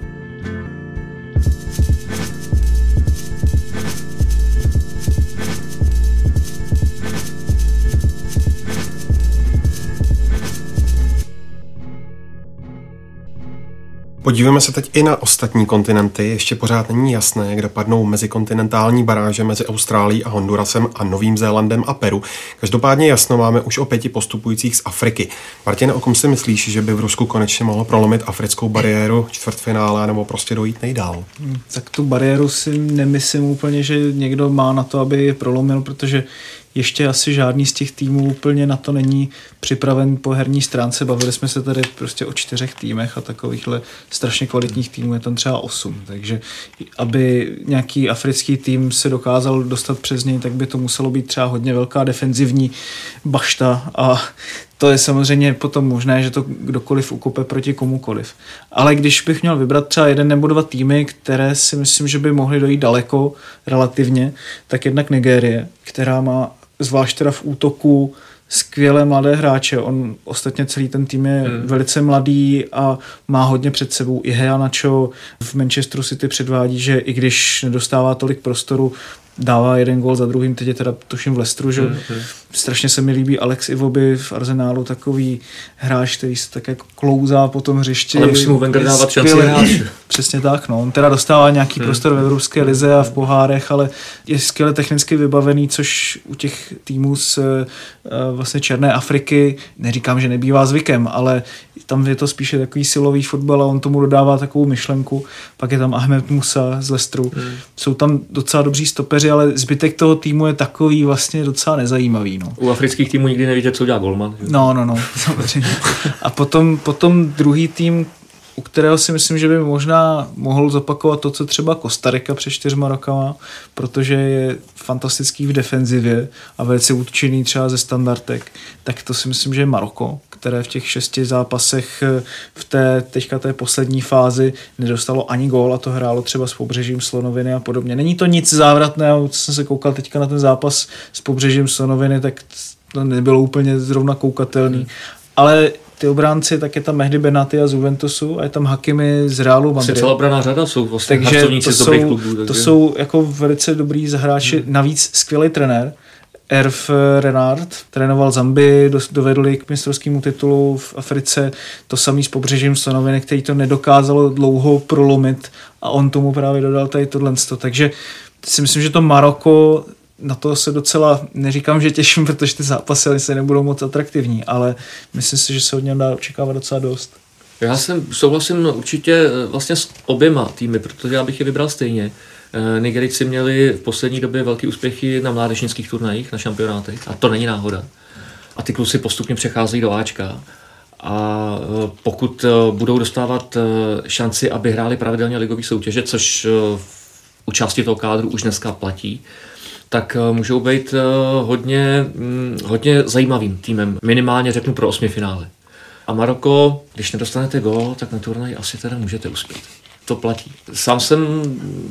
Podívejme se teď i na ostatní kontinenty. Ještě pořád není jasné, kde padnou mezikontinentální baráže mezi Austrálií a Hondurasem a Novým Zélandem a Peru. Každopádně jasno máme už o pěti postupujících z Afriky. Martin, o kom si myslíš, že by v Rusku konečně mohlo prolomit africkou bariéru čtvrtfinále nebo prostě dojít nejdál? Hmm, tak tu bariéru si nemyslím úplně, že někdo má na to, aby je prolomil, protože ještě asi žádný z těch týmů úplně na to není připraven po herní stránce. Bavili jsme se tady prostě o čtyřech týmech a takovýchhle strašně kvalitních týmů je tam třeba osm. Takže aby nějaký africký tým se dokázal dostat přes něj, tak by to muselo být třeba hodně velká defenzivní bašta a to je samozřejmě potom možné, že to kdokoliv ukope proti komukoliv. Ale když bych měl vybrat třeba jeden nebo dva týmy, které si myslím, že by mohly dojít daleko relativně, tak jednak Nigérie, která má zvlášť teda v útoku skvělé mladé hráče. On ostatně celý ten tým je hmm. velice mladý a má hodně před sebou. I Hea Nacho v Manchesteru City předvádí, že i když nedostává tolik prostoru, dává jeden gol za druhým, teď je teda tuším v Lestru, že mm-hmm. strašně se mi líbí Alex Ivoby v Arsenálu, takový hráč, který se tak jako klouzá po tom hřišti. Ale musí mu Wenger dávat šanci Přesně tak, no. On teda dostává nějaký mm. prostor ve Evropské lize a v pohárech, ale je skvěle technicky vybavený, což u těch týmů z uh, vlastně Černé Afriky, neříkám, že nebývá zvykem, ale tam je to spíše takový silový fotbal a on tomu dodává takovou myšlenku. Pak je tam Ahmed Musa z Lestru. Mm. Jsou tam docela dobří stopeři, ale zbytek toho týmu je takový vlastně docela nezajímavý. No. U afrických týmů nikdy nevíte, co dělá Golman. Že? No, no, no, samozřejmě. A potom, potom druhý tým, u kterého si myslím, že by možná mohl zopakovat to, co třeba Kostarika před čtyřma rokama, protože je fantastický v defenzivě a velice útočený třeba ze standardek, tak to si myslím, že je Maroko, které v těch šesti zápasech eh, v té teďka té poslední fázi nedostalo ani gól a to hrálo třeba s pobřežím Slonoviny a podobně. Není to nic závratného, co jsem se koukal teďka na ten zápas s pobřežím Slonoviny, tak to nebylo úplně zrovna koukatelný, ale ty obránci, tak je tam Mehdi Benaty a z Juventusu a je tam Hakimi z Realu Madrid. celá obraná řada jsou vlastně takže to z dobrých klubů. Takže... To jsou jako velice dobrý zahráči, hmm. navíc skvělý trenér. Erf Renard trénoval Zambi, dovedli k mistrovskému titulu v Africe, to samý s pobřežím Slonoviny, který to nedokázalo dlouho prolomit a on tomu právě dodal tady tohle. Takže si myslím, že to Maroko na to se docela, neříkám, že těším, protože ty zápasy se nebudou moc atraktivní, ale myslím si, že se od něm dá očekávat docela dost. Já jsem souhlasím určitě eh, vlastně s oběma týmy, protože já bych je vybral stejně. Eh, Nigerici měli v poslední době velký úspěchy na mládežnických turnajích, na šampionátech a to není náhoda. A ty kluci postupně přecházejí do Ačka a eh, pokud budou dostávat šanci, aby hráli pravidelně ligové soutěže, což u části toho kádru už dneska platí, tak eh, můžou být eh, hodně, mm, hodně zajímavým týmem. Minimálně řeknu pro osmi finále. A Maroko, když nedostanete gol, tak na turnaj asi teda můžete uspět. To platí. Sám jsem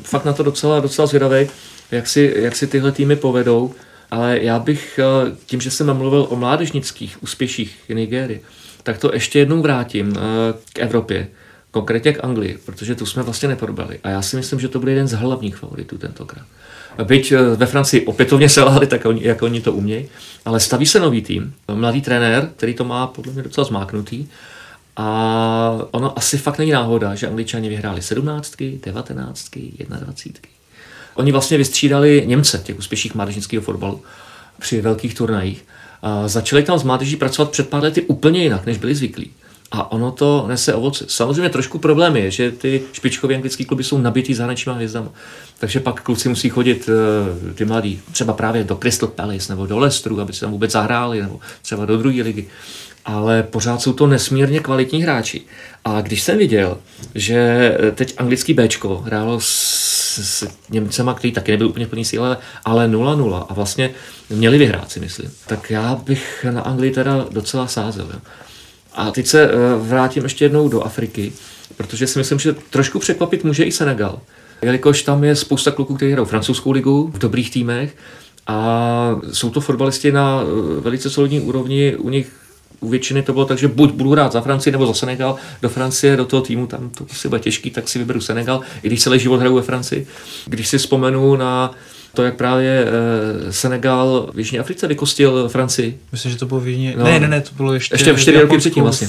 fakt na to docela, docela zvědavý, jak si, jak si tyhle týmy povedou, ale já bych eh, tím, že jsem mluvil o mládežnických úspěších Nigérie, tak to ještě jednou vrátím k Evropě, konkrétně k Anglii, protože tu jsme vlastně neprobrali. A já si myslím, že to bude jeden z hlavních favoritů tentokrát. Byť eh, ve Francii opětovně selhali, tak oni, jak oni to umějí, ale staví se nový tým, mladý trenér, který to má podle mě docela zmáknutý. A ono asi fakt není náhoda, že angličani vyhráli 17, 19, 21. Oni vlastně vystřídali Němce, těch úspěšných mládežnického fotbalu, při velkých turnajích. A začali tam s mládeží pracovat před pár lety úplně jinak, než byli zvyklí. A ono to nese ovoce. Samozřejmě trošku problém je, že ty špičkové anglické kluby jsou nabitý zahraničníma hvězdama. Takže pak kluci musí chodit, eh, ty mladí, třeba právě do Crystal Palace nebo do Leicesteru, aby se tam vůbec zahráli, nebo třeba do druhé ligy. Ale pořád jsou to nesmírně kvalitní hráči. A když jsem viděl, že teď anglický Bčko hrálo s, s Němcema, který taky nebyl úplně plný síle, ale 0-0 a vlastně měli vyhrát, si myslím, tak já bych na Anglii teda docela sázel. Jo. A teď se eh, vrátím ještě jednou do Afriky, protože si myslím, že trošku překvapit může i Senegal. Jelikož tam je spousta kluků, kteří hrajou francouzskou ligu v dobrých týmech a jsou to fotbalisti na eh, velice solidní úrovni, u nich u většiny to bylo tak, že buď budu hrát za Francii nebo za Senegal, do Francie, do toho týmu, tam to asi bude těžký, tak si vyberu Senegal, i když celý život hraju ve Francii. Když si vzpomenu na to, jak právě eh, Senegal v Jižní Africe vykostil Francii. Myslím, že to bylo v Jižní... No, ne, ne, ne, to bylo ještě... Ještě čtyři roky předtím vlastně.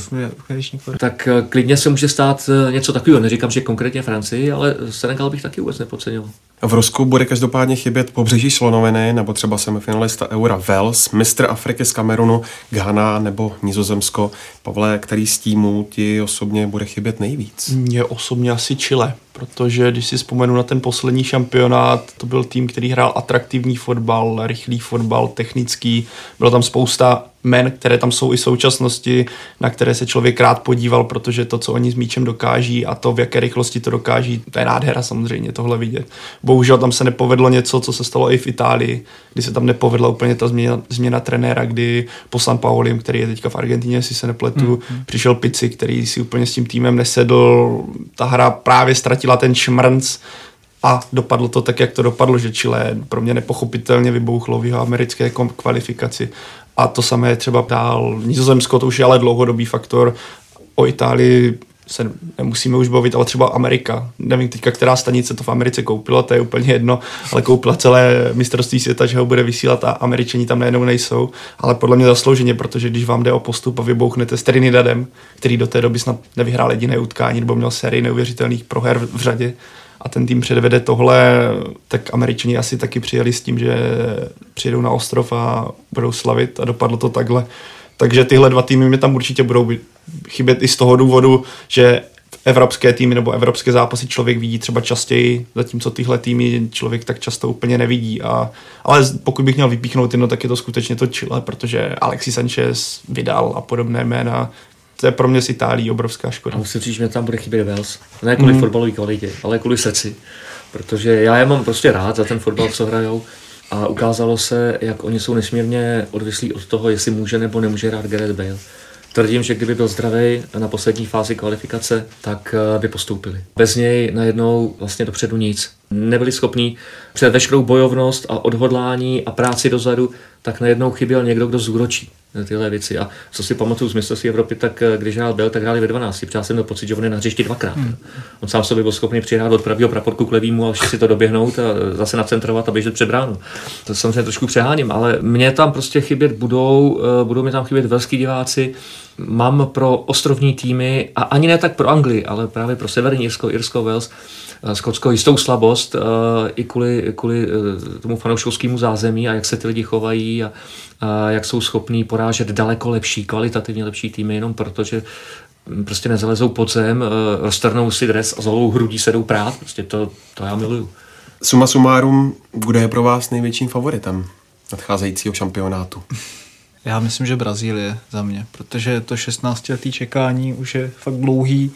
tak eh, klidně se může stát eh, něco takového. Neříkám, že konkrétně Francii, ale Senegal bych taky vůbec nepodcenil. V Rusku bude každopádně chybět pobřeží Slonoviny nebo třeba semifinalista Eura Wales, mistr Afriky z Kamerunu, Ghana nebo Nizozemsko. Pavle, který z týmů ti osobně bude chybět nejvíc? Mně osobně asi Chile protože když si vzpomenu na ten poslední šampionát, to byl tým, který hrál atraktivní fotbal, rychlý fotbal, technický, bylo tam spousta men, které tam jsou i v současnosti, na které se člověk rád podíval, protože to, co oni s míčem dokáží a to, v jaké rychlosti to dokáží, to je nádhera samozřejmě tohle vidět. Bohužel tam se nepovedlo něco, co se stalo i v Itálii, kdy se tam nepovedla úplně ta změna, změna trenéra, kdy po San Paulim, který je teďka v Argentině, jestli se nepletu, mm-hmm. přišel Pici, který si úplně s tím týmem nesedl, ta hra právě ztratila ten šmrnc, a dopadlo to tak, jak to dopadlo, že Chile pro mě nepochopitelně vybouchlo v jeho americké kvalifikaci. A to samé třeba dál Nizozemsko, to už je ale dlouhodobý faktor. O Itálii se nemusíme už bavit, ale třeba Amerika. Nevím teďka, která stanice to v Americe koupila, to je úplně jedno, ale koupila celé mistrovství světa, že ho bude vysílat a Američani tam najednou nejsou. Ale podle mě zaslouženě, protože když vám jde o postup a vybouchnete s Trinidadem, který do té doby snad nevyhrál jediné utkání nebo měl sérii neuvěřitelných proher v řadě, a ten tým předvede tohle, tak američani asi taky přijeli s tím, že přijedou na ostrov a budou slavit a dopadlo to takhle. Takže tyhle dva týmy mi tam určitě budou chybět i z toho důvodu, že evropské týmy nebo evropské zápasy člověk vidí třeba častěji, zatímco tyhle týmy člověk tak často úplně nevidí. A, ale pokud bych měl vypíchnout jedno, tak je to skutečně to Chile, protože Alexis Sanchez vydal a podobné jména, to je pro mě z Itálií obrovská škoda. A musím říct, že mě tam bude chybět Wales. Ne kvůli mm. fotbalové kvalitě, ale kvůli srdci. Protože já je mám prostě rád za ten fotbal, co hrajou. A ukázalo se, jak oni jsou nesmírně odvislí od toho, jestli může nebo nemůže hrát Gareth Bale. Tvrdím, že kdyby byl zdravý na poslední fázi kvalifikace, tak eh, by postoupili. Bez něj najednou vlastně dopředu nic. Nebyli schopní před veškerou bojovnost a odhodlání a práci dozadu, tak najednou chyběl někdo, kdo zúročí tyhle věci. A co si pamatuju z mistrovství Evropy, tak eh, když hrál Bel, tak hráli ve 12. Protože jsem měl pocit, že on je na hřišti dvakrát. Hmm. On sám sobě byl schopný přihrát od pravého praporku k levýmu a si to doběhnout a zase nacentrovat a běžet před bránu. To samozřejmě trošku přeháním, ale mě tam prostě chybět budou, eh, budou mi tam chybět velský diváci. Mám pro ostrovní týmy, a ani ne tak pro Anglii, ale právě pro Severní Irsko, Irsko, Wales, Eh, Skotsko jistou slabost uh, i kvůli, kvůli uh, tomu fanouškovskému zázemí a jak se ty lidi chovají a, a jak jsou schopní porážet daleko lepší, kvalitativně lepší týmy, jenom protože hm, prostě nezalezou pod zem, roztrhnou si dres a z holou hrudí se jdou prát. Prostě to, to já miluju. Suma sumárum, kdo je pro vás největším favoritem nadcházejícího šampionátu? Já myslím, že Brazílie za mě, protože to 16 letý čekání už je fakt dlouhý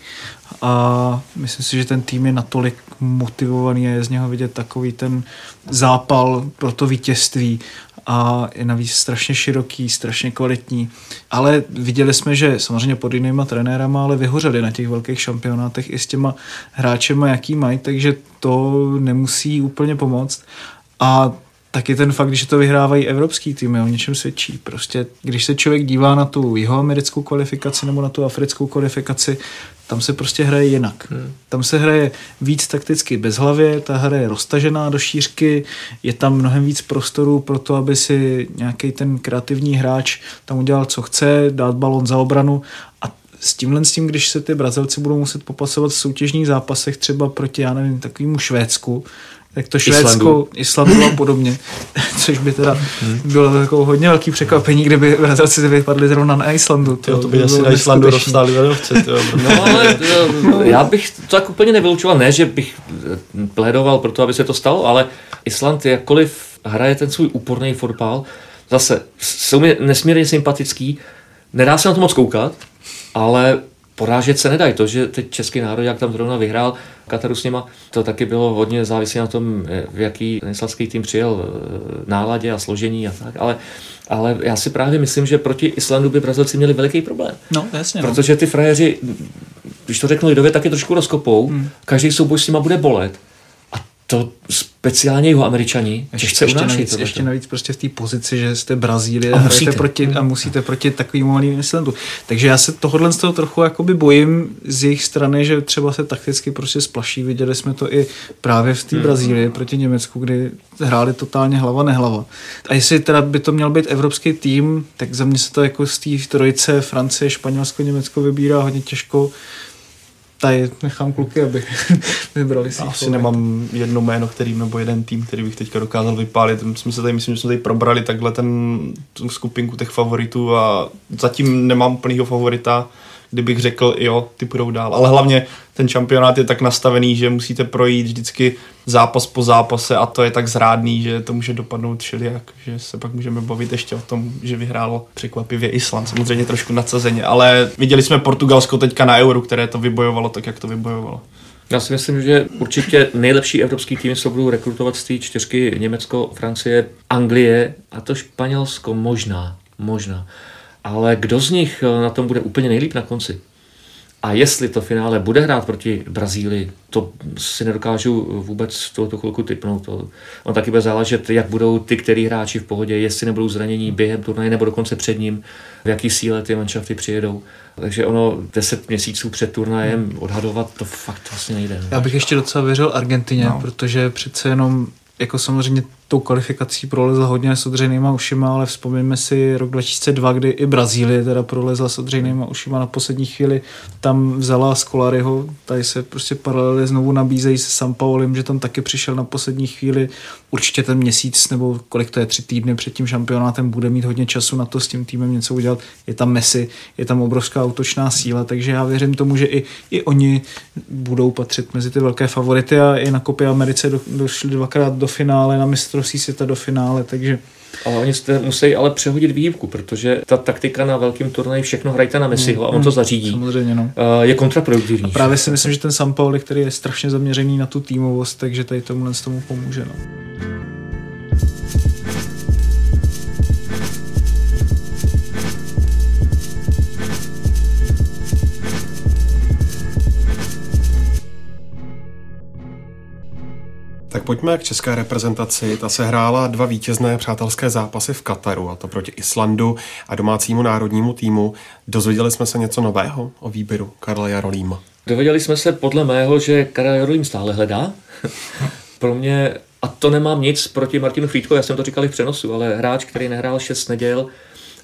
a myslím si, že ten tým je natolik motivovaný a je z něho vidět takový ten zápal pro to vítězství a je navíc strašně široký, strašně kvalitní. Ale viděli jsme, že samozřejmě pod jinýma trenérama, ale vyhořeli na těch velkých šampionátech i s těma hráčema, jaký mají, takže to nemusí úplně pomoct. A taky ten fakt, že to vyhrávají evropský týmy, o něčem svědčí. Prostě, když se člověk dívá na tu jihoamerickou kvalifikaci nebo na tu africkou kvalifikaci, tam se prostě hraje jinak. Hmm. Tam se hraje víc takticky bez hlavě, ta hra je roztažená do šířky, je tam mnohem víc prostoru pro to, aby si nějaký ten kreativní hráč tam udělal, co chce, dát balon za obranu a s tímhle s tím, když se ty Brazilci budou muset popasovat v soutěžních zápasech třeba proti, já nevím, takovému Švédsku, tak to Švédsko, Islandu. A podobně, což by teda bylo jako hodně velký překvapení, kdyby Brazilci vypadli zrovna na Islandu. To, to by asi na Islandu rozstáli ledovce. No ale já bych to tak úplně nevylučoval, ne, že bych plédoval pro to, aby se to stalo, ale Island jakkoliv hraje ten svůj úporný fotbal, zase jsou mi nesmírně sympatický, nedá se na to moc koukat, ale porážet se nedají. To, že teď český národ, jak tam zrovna vyhrál Kataru s něma, to taky bylo hodně závislé na tom, v jaký islandský tým přijel eh, náladě a složení a tak, ale ale já si právě myslím, že proti Islandu by Brazilci měli veliký problém. No, jasně. No. Protože ty frajeři, když to řeknu lidově, taky trošku rozkopou, hmm. každý souboj s nima bude bolet to speciálně jeho američani těžce ještě, unáší, navíc, ještě navíc prostě v té pozici, že jste Brazílie a musíte. Proti, a musíte proti takovým malým Islandu. Takže já se tohohle z toho trochu jakoby bojím z jejich strany, že třeba se takticky prostě splaší. Viděli jsme to i právě v té hmm. Brazílii proti Německu, kdy hráli totálně hlava nehlava. A jestli teda by to měl být evropský tým, tak za mě se to jako z té trojice Francie, Španělsko, Německo vybírá hodně těžko tady nechám kluky, aby vybrali si. Asi nemám jedno jméno, který nebo jeden tým, který bych teďka dokázal vypálit. My jsme se tady, myslím, že jsme tady probrali takhle ten, tu skupinku těch favoritů a zatím nemám plnýho favorita kdybych řekl, jo, ty půjdou dál. Ale hlavně ten šampionát je tak nastavený, že musíte projít vždycky zápas po zápase a to je tak zrádný, že to může dopadnout všelijak, že se pak můžeme bavit ještě o tom, že vyhrálo překvapivě Island, samozřejmě trošku nadsazeně, ale viděli jsme Portugalsko teďka na Euro, které to vybojovalo tak, jak to vybojovalo. Já si myslím, že určitě nejlepší evropský tým se budou rekrutovat z té čtyřky Německo, Francie, Anglie a to Španělsko možná, možná ale kdo z nich eh, na tom bude úplně nejlíp na konci? A jestli to finále bude hrát proti Brazílii, to si nedokážu vůbec v tuto chvilku typnout. To, on taky bude záležet, jak budou ty, který hráči v pohodě, jestli nebudou zranění během turnaje nebo dokonce před ním, v jaký síle ty manšafty přijedou. Takže ono 10 měsíců před turnajem odhadovat to fakt vlastně nejde. Já bych ještě docela věřil Argentině, no. protože přece jenom jako samozřejmě tou kvalifikací prolezl hodně s odřejnýma ušima, ale vzpomeňme si rok 2002, kdy i Brazílie teda prolezla s odřejnýma ušima na poslední chvíli. Tam vzala Skolaryho, tady se prostě paralely znovu nabízejí se Sampaolem, že tam taky přišel na poslední chvíli. Určitě ten měsíc nebo kolik to je, tři týdny před tím šampionátem bude mít hodně času na to s tím týmem něco udělat. Je tam Messi, je tam obrovská útočná síla, takže já věřím tomu, že i, i oni budou patřit mezi ty velké favority a i na Kopě Americe do, došli dvakrát do finále na mistrovství mistrovství světa do finále, takže ale oni jste musí ale přehodit výjimku, protože ta taktika na velkým turnaji všechno hrajte na Messiho a on to mm, zařídí. Samozřejmě, no. Je kontraproduktivní. A právě si myslím, že ten Sampaoli, který je strašně zaměřený na tu týmovost, takže tady tomu tomu pomůže. No. Tak pojďme k české reprezentaci. Ta se hrála dva vítězné přátelské zápasy v Kataru, a to proti Islandu a domácímu národnímu týmu. Dozvěděli jsme se něco nového o výběru Karla Jarolíma? Dověděli jsme se podle mého, že Karel Jarolím stále hledá. Pro mě, a to nemám nic proti Martinu Frýdkovi, já jsem to říkal v přenosu, ale hráč, který nehrál 6 neděl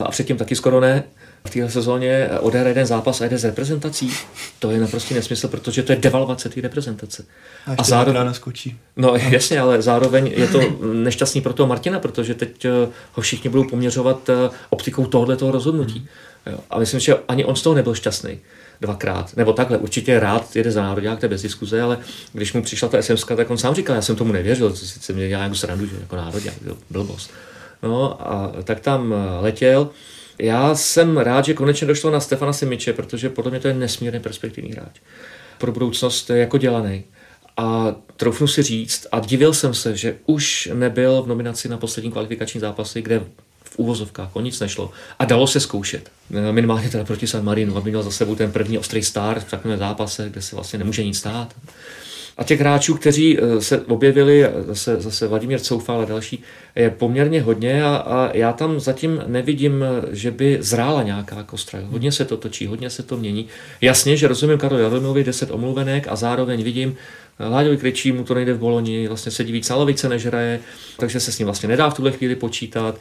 a předtím taky skoro ne, v téhle sezóně odehraje jeden zápas a jede z reprezentací. To je naprosto nesmysl, protože to je devalvace té reprezentace. A, a zároveň naskočí. No jasně, ale zároveň je to nešťastný pro toho Martina, protože teď eh, ho všichni budou poměřovat eh, optikou tohoto rozhodnutí. Jo. A myslím, že ani on z toho nebyl šťastný dvakrát. Nebo takhle, určitě rád jede za národák, to je bez diskuze, ale když mu přišla ta SMS, tak on sám říkal, já jsem tomu nevěřil, co sice mě dělá jako srandu, že jako národák, blbost. No a tak tam eh, letěl já jsem rád, že konečně došlo na Stefana Simiče, protože podle mě to je nesmírně perspektivní hráč. Pro budoucnost je jako dělaný. A troufnu si říct, a divil jsem se, že už nebyl v nominaci na poslední kvalifikační zápasy, kde v úvozovkách o nic nešlo. A dalo se zkoušet. Minimálně teda proti San Marinu, aby měl za sebou ten první ostrý start v takovém zápase, kde se vlastně nemůže nic stát. A těch hráčů, kteří eh, se objevili, zase, zase Vladimír Coufal a další, je poměrně hodně a, a já tam zatím nevidím, že by zrála nějaká kostra. Hodně se to točí, hodně se to mění. Jasně, že rozumím Karlo Jarlinovi 10 omluvenek a zároveň vidím, Láďovi Kryčí mu to nejde v Boloni, vlastně sedí víc na lavice, než hraje, takže se s ním vlastně nedá v tuhle chvíli počítat.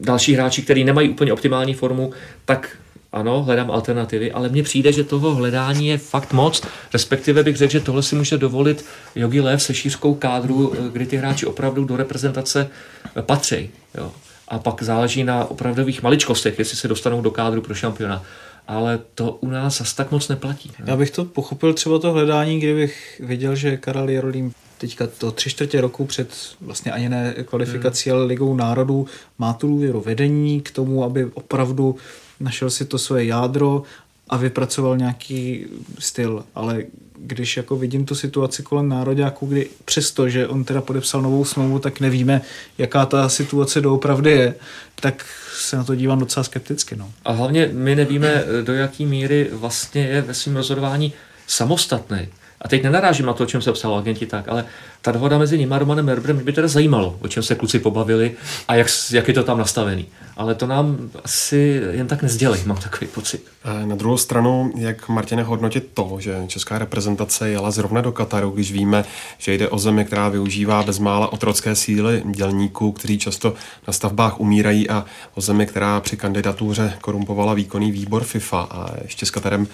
Další hráči, kteří nemají úplně optimální formu, tak ano, hledám alternativy, ale mně přijde, že toho hledání je fakt moc. Respektive bych řekl, že tohle si může dovolit Jogi Lev se šířkou kádru, eh, kdy ty hráči opravdu do reprezentace eh, patří. Jo. A pak záleží na opravdových maličkostech, jestli se dostanou do kádru pro šampiona. Ale to u nás zase tak moc neplatí. Já bych to pochopil třeba to hledání, kdybych viděl, že Karel Jarolím teďka to tři čtvrtě roku před vlastně ani ne kvalifikací, hmm. ale ligou národů má tu důvěru vedení k tomu, aby opravdu našel si to své jádro a vypracoval nějaký styl, ale když jako vidím tu situaci kolem nároďáků, kdy přesto, že on teda podepsal novou smlouvu, tak nevíme, jaká ta situace doopravdy je, tak se na to dívám docela skepticky. No. A hlavně my nevíme, do jaký míry vlastně je ve svém rozhodování samostatný. A teď nenarážím na to, o čem se psalo agenti tak, ale ta dohoda mezi ním a Romanem Merbrem by teda zajímalo, o čem se kluci pobavili a jak, jak je to tam nastavený. Ale to nám asi jen tak nezdělej, mám takový pocit. Na druhou stranu, jak Martine hodnotit to, že česká reprezentace jela zrovna do Kataru, když víme, že jde o zemi, která využívá bezmála otrocké síly dělníků, kteří často na stavbách umírají a o zemi, která při kandidatuře korumpovala výkonný výbor FIFA a ještě s Katarem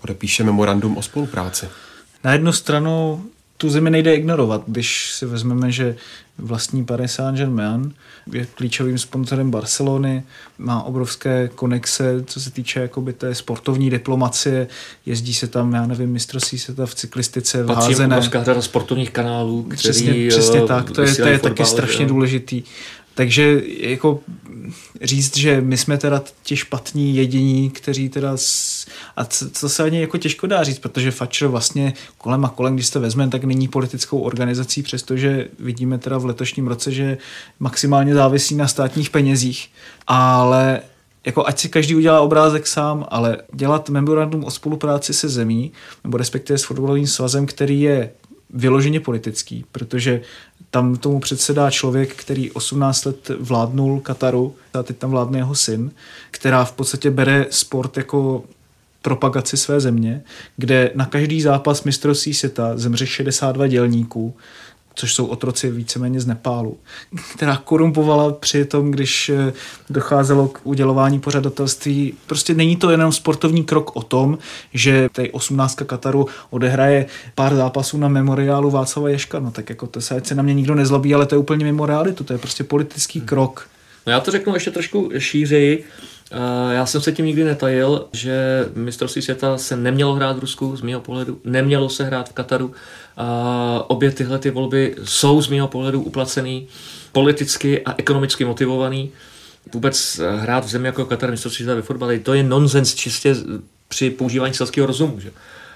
podepíše memorandum o spolupráci na jednu stranu tu zemi nejde ignorovat, když si vezmeme, že vlastní Paris Saint-Germain je klíčovým sponzorem Barcelony, má obrovské konexe, co se týče jakoby té sportovní diplomacie, jezdí se tam, já nevím, mistrovství světa v cyklistice, v házené. obrovská řada sportovních kanálů, který přesně, přesně tak, to je, to je taky strašně důležitý. Takže jako říct, že my jsme teda ti špatní jediní, kteří teda... S... A co se ani jako těžko dá říct, protože Fatcher vlastně kolem a kolem, když to vezmeme, tak není politickou organizací, přestože vidíme teda v letošním roce, že maximálně závisí na státních penězích. Ale jako ať si každý udělá obrázek sám, ale dělat memorandum o spolupráci se zemí, nebo respektive s fotbalovým svazem, který je vyloženě politický, protože tam tomu předsedá člověk, který 18 let vládnul Kataru, a teď tam vládne jeho syn, která v podstatě bere sport jako propagaci své země, kde na každý zápas mistrovství světa zemře 62 dělníků, což jsou otroci víceméně z Nepálu, která korumpovala při tom, když eh, docházelo k udělování pořadatelství. Prostě není to jenom sportovní krok o tom, že tady 18. Kataru odehraje pár zápasů na memoriálu Václava Ješka. No tak jako to se, se na mě nikdo nezlobí, ale to je úplně mimo realitu, to je prostě politický krok. No já to řeknu ještě trošku šířeji. Já jsem se tím nikdy netajil, že mistrovství světa se nemělo hrát v Rusku, z mého pohledu, nemělo se hrát v Kataru. A obě tyhle ty volby jsou z mého pohledu uplacený, politicky a ekonomicky motivovaný. Vůbec hrát v zemi jako Katar mistrovství světa ve fotbale, to je nonsens čistě při používání selského rozumu. Že?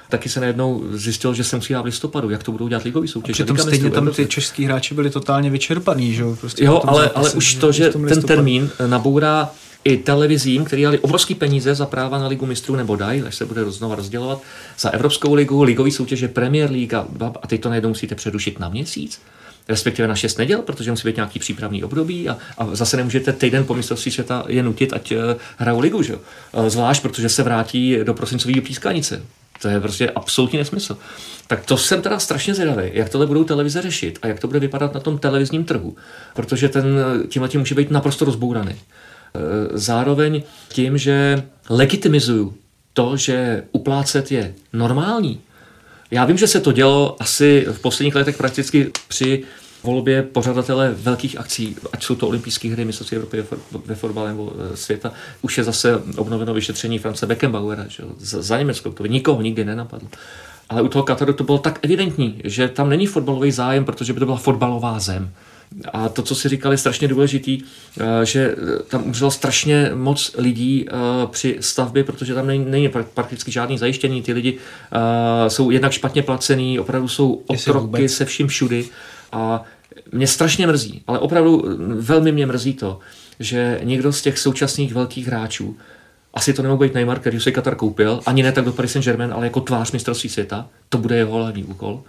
taky se najednou zjistil, že se musí hrát v listopadu. Jak to budou dělat ligový soutěž? A přitom stejně tam ty český hráči byli totálně vyčerpaný, že prostě jo? ale, ale už to, že ten termín nabourá i televizím, který dali obrovský peníze za práva na ligu mistrů nebo dají, až se bude znova rozdělovat, za Evropskou ligu, ligový soutěže Premier League a, a teď to najednou musíte přerušit na měsíc respektive na šest neděl, protože musí být nějaký přípravný období a, a zase nemůžete týden po mistrovství světa je nutit, ať uh, hrajou ligu, že? Uh, zvlášť, protože se vrátí do prosincového pískanice. To je prostě absolutní nesmysl. Tak to jsem teda strašně zvědavý, jak tohle budou televize řešit a jak to bude vypadat na tom televizním trhu, protože ten tímhle tím může být naprosto rozbouraný. Eh, zároveň tím, že legitimizuju to, že uplácet je normální. Já vím, že se to dělo asi v posledních letech prakticky při volbě pořadatele velkých akcí, ať jsou to olympijské hry, mistrovství Evropy ve fotbale nebo eh, světa, už je zase obnoveno vyšetření France Beckenbauera že? za Německo. To nikoho nikdy nenapadlo. Ale u toho Kataru to bylo tak evidentní, že tam není fotbalový zájem, protože by to byla fotbalová zem. A to, co si říkali, je strašně důležitý, eh, že eh, tam umřelo strašně moc lidí eh, při stavbě, protože tam není, není prakticky žádný zajištění. Ty lidi jsou jednak špatně placený, opravdu jsou otroky se vším všudy. A mě strašně mrzí, ale opravdu velmi mě mrzí to, že někdo z těch současných velkých hráčů, asi to nemohl být Neymar, který si Katar koupil, ani ne tak do Paris Saint-Germain, ale jako tvář mistrovství světa, to bude jeho hlavní úkol,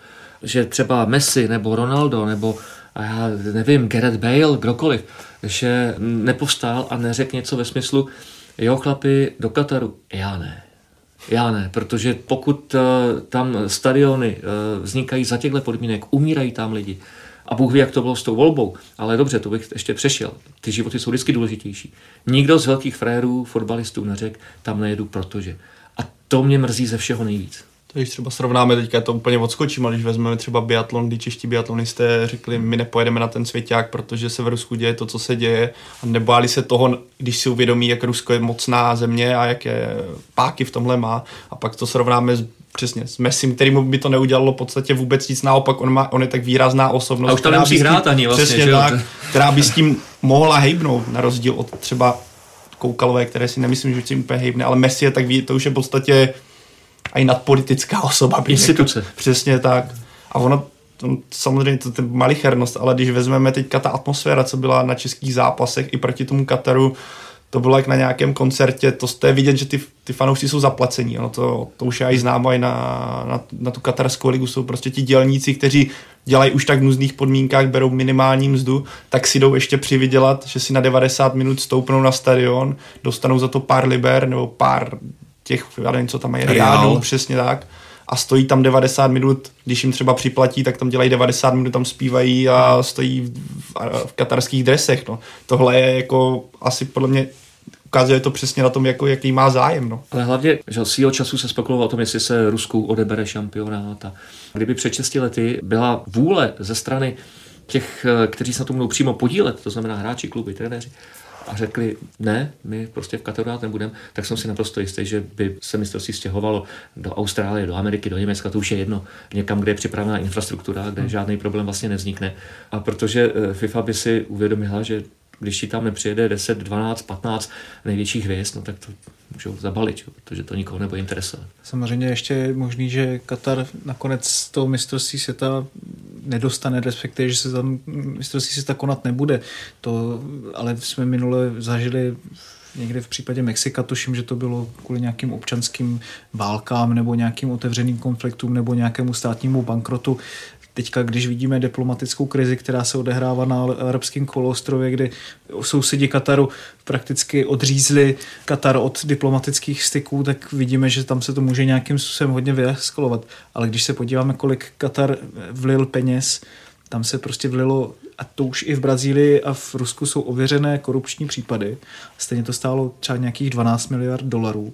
že třeba Messi nebo Ronaldo nebo a já nevím, Gareth Bale, kdokoliv, že nepovstál a neřekl něco ve smyslu, jo chlapi, do Kataru, já ne. Já ne, protože pokud uh, tam stadiony uh, vznikají za těchto podmínek, umírají tam lidi, A Bůh ví, jak to bylo s tou volbou. Ale dobře, to bych ještě přešel. Ty životy jsou vždycky důležitější. Nikdo z velkých frérů, fotbalistů neřekl, tam nejedu protože. A to mě mrzí ze všeho nejvíc. To když třeba srovnáme, teďka to úplně odskočím, ale když vezmeme třeba biatlon, kdy čeští biatlonisté řekli, my nepojedeme na ten svěťák, protože se v Rusku děje to, co se děje, a nebáli se toho, když si uvědomí, jak Rusko je mocná země a jaké páky v tomhle má. A pak to srovnáme s přesně, s Messim, který mu by to neudělalo v podstatě vůbec nic, naopak on, má, on je tak výrazná osobnost. A už tam nemusí hrát ani vlastně, přesně že tak, která by s tím mohla hejbnout, na rozdíl od třeba Koukalové, které si nemyslím, že tím úplně hejbne, ale Messi je tak, to už je v podstatě i nadpolitická osoba. Instituce. Jako, přesně tak. A ono, to, samozřejmě to je malichernost, ale když vezmeme teďka ta atmosféra, co byla na českých zápasech i proti tomu Kataru, to bylo jak na nějakém koncertě, to jste vidět, že ty, ty fanoušci jsou zaplacení. Ono to, to už já i znám i na, na, na tu katarskou ligu, jsou prostě ti dělníci, kteří dělají už tak v nuzných podmínkách, berou minimální mzdu, tak si jdou ještě přivydělat, že si na 90 minut stoupnou na stadion, dostanou za to pár liber nebo pár těch, já nevím, co tam mají, reálů, přesně tak. A stojí tam 90 minut, když jim třeba připlatí, tak tam dělají 90 minut, tam zpívají a stojí v, v katarských dresech. No. Tohle je jako asi podle mě ukazuje to přesně na tom, jako, jaký má zájem. No. Ale hlavně, že svýho času se spekulovalo o tom, jestli se Rusku odebere šampionát. A kdyby před 6 lety byla vůle ze strany těch, kteří se na tom budou přímo podílet, to znamená hráči, kluby, trenéři, a řekli, ne, my prostě v Kataru nebudeme, tak jsem si naprosto jistý, že by se mistrovství stěhovalo do Austrálie, do Ameriky, do Německa, to už je jedno, někam, kde je připravená infrastruktura, kde hmm. žádný problém vlastně nevznikne. A protože eh, FIFA by si uvědomila, že když ti tam nepřijede 10, 12, 15 největších hvězd, no tak to můžou zabalit, jo, protože to nikoho nebude interesovat. Samozřejmě ještě je možný, že Katar nakonec toho mistrovství světa nedostane, respektive, že se tam mistrovství světa konat nebude. To, ale jsme minule zažili někde v případě Mexika, tuším, že to bylo kvůli nějakým občanským válkám nebo nějakým otevřeným konfliktům nebo nějakému státnímu bankrotu teďka, když vidíme diplomatickou krizi, která se odehrává na arabském koloostrově, kdy sousedi Kataru prakticky odřízli Katar od diplomatických styků, tak vidíme, že tam se to může nějakým způsobem hodně vyeskalovat. Ale když se podíváme, kolik Katar vlil peněz, tam se prostě vlilo, a to už i v Brazílii a v Rusku jsou ověřené korupční případy. Stejně to stálo třeba nějakých 12 miliard dolarů.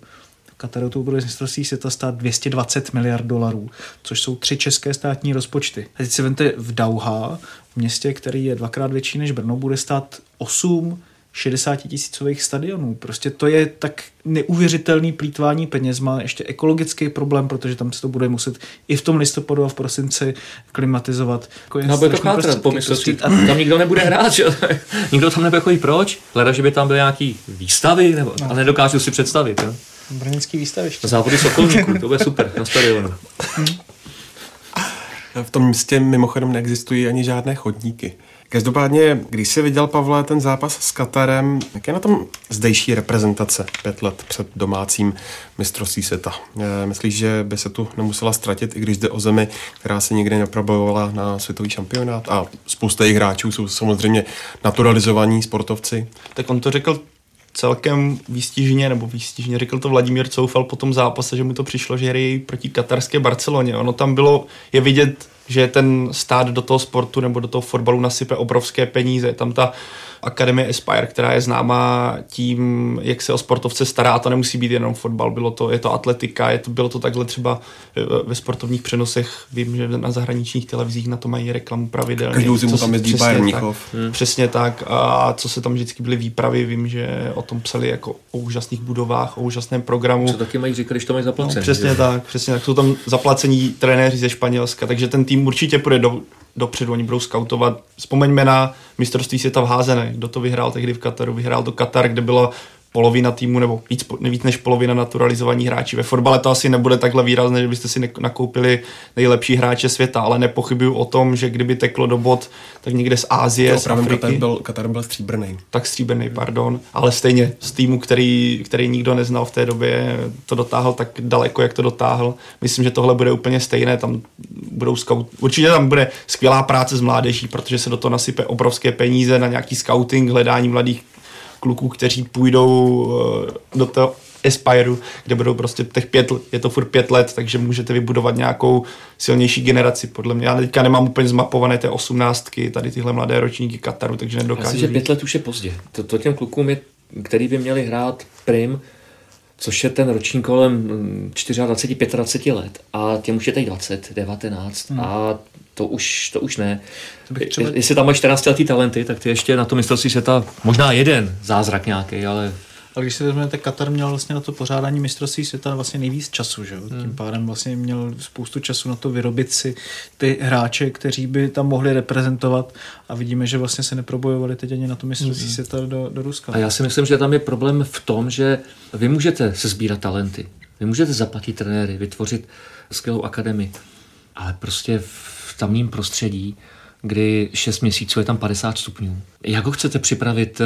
Kataru to bude mistrovství světa stát 220 miliard dolarů, což jsou tři české státní rozpočty. A teď si vente v Dauha, v městě, který je dvakrát větší než Brno, bude stát 8 60 tisícových stadionů. Prostě to je tak neuvěřitelný plítvání penězma, ještě ekologický problém, protože tam se to bude muset i v tom listopadu a v prosinci klimatizovat. Jako no, bude to chátrat po mistrovství. A tam nikdo nebude hrát, že? nikdo tam nebude chodit proč? Hleda, že by tam byly nějaký výstavy, nebo, no. ale nedokážu si představit. Jo? Brněnský výstaviště. Závody Sokolníků, to bude super, na stadionu. V tom místě mimochodem neexistují ani žádné chodníky. Každopádně, když jsi viděl, Pavle, ten zápas s Katarem, jak je na tom zdejší reprezentace pět let před domácím mistrovství světa? Eh, myslíš, že by se tu nemusela ztratit, i když jde o zemi, která se nikdy neprobojovala na světový šampionát? A spousta jejich hráčů jsou samozřejmě naturalizovaní sportovci. Tak on to řekl celkem výstižně, nebo výstižně řekl to Vladimír Coufal po tom zápase, že mu to přišlo, že hrají proti katarské Barceloně. Ono tam bylo, je vidět, že ten stát do toho sportu nebo do toho fotbalu nasype obrovské peníze. Tam ta Akademie Aspire, která je známá tím, jak se o sportovce stará, to nemusí být jenom fotbal, bylo to, je to atletika, je to, bylo to takhle třeba ve sportovních přenosech, vím, že na zahraničních televizích na to mají reklamu pravidelně. Každou zimu tam jezdí Bayern tak, hmm. Přesně tak a co se tam vždycky byly výpravy, vím, že o tom psali jako o úžasných budovách, o úžasném programu. Co taky mají říkat, když to mají zaplacené. No, přesně že? tak, přesně tak, jsou tam zaplacení trenéři ze Španělska, takže ten tým určitě půjde do, dopředu, oni budou scoutovat. Vzpomeňme na mistrovství světa v házené, kdo to vyhrál tehdy v Kataru. Vyhrál to Katar, kde byla polovina týmu nebo víc, víc než polovina naturalizovaní hráči. Ve fotbale to asi nebude takhle výrazné, že byste si nakoupili nejlepší hráče světa, ale nepochybuju o tom, že kdyby teklo do bod, tak někde z Ázie, z Afriky. Katar byl, Katar byl stříbrný. Tak stříbrný, pardon. Ale stejně z týmu, který, který nikdo neznal v té době, to dotáhl tak daleko, jak to dotáhl. Myslím, že tohle bude úplně stejné. Tam budou scout... Určitě tam bude skvělá práce s mládeží, protože se do toho nasype obrovské peníze na nějaký scouting, hledání mladých kluků, kteří půjdou eh, do, to, Aspireu, kde budou prostě těch pět, je to furt pět let, takže můžete vybudovat nějakou silnější generaci, podle mě. Já teďka nemám úplně zmapované té osmnáctky, tady tyhle mladé ročníky Kataru, takže nedokážu. Myslím, že pět let už je pozdě. To, to těm klukům je, který by měli hrát prim, což je ten ročník kolem 24, 25 let a těm už je teď 20, 19 hmm. a to už, to už ne. To třeba... Jestli tam máš 14 letý talenty, tak ty ještě na to mistrovství světa možná jeden zázrak nějaký, ale ale když si vezmete, Katar měl vlastně na to pořádání mistrovství světa vlastně nejvíc času, že? Hmm. tím pádem vlastně měl spoustu času na to vyrobit si ty hráče, kteří by tam mohli reprezentovat a vidíme, že vlastně se neprobojovali teď ani na to mistrovství hmm. světa do, do Ruska. A já si myslím, že tam je problém v tom, že vy můžete se sbírat talenty, vy můžete zaplatit trenéry, vytvořit skvělou akademii, ale prostě v tamním prostředí kdy 6 měsíců je tam 50 stupňů. Jak ho chcete připravit eh,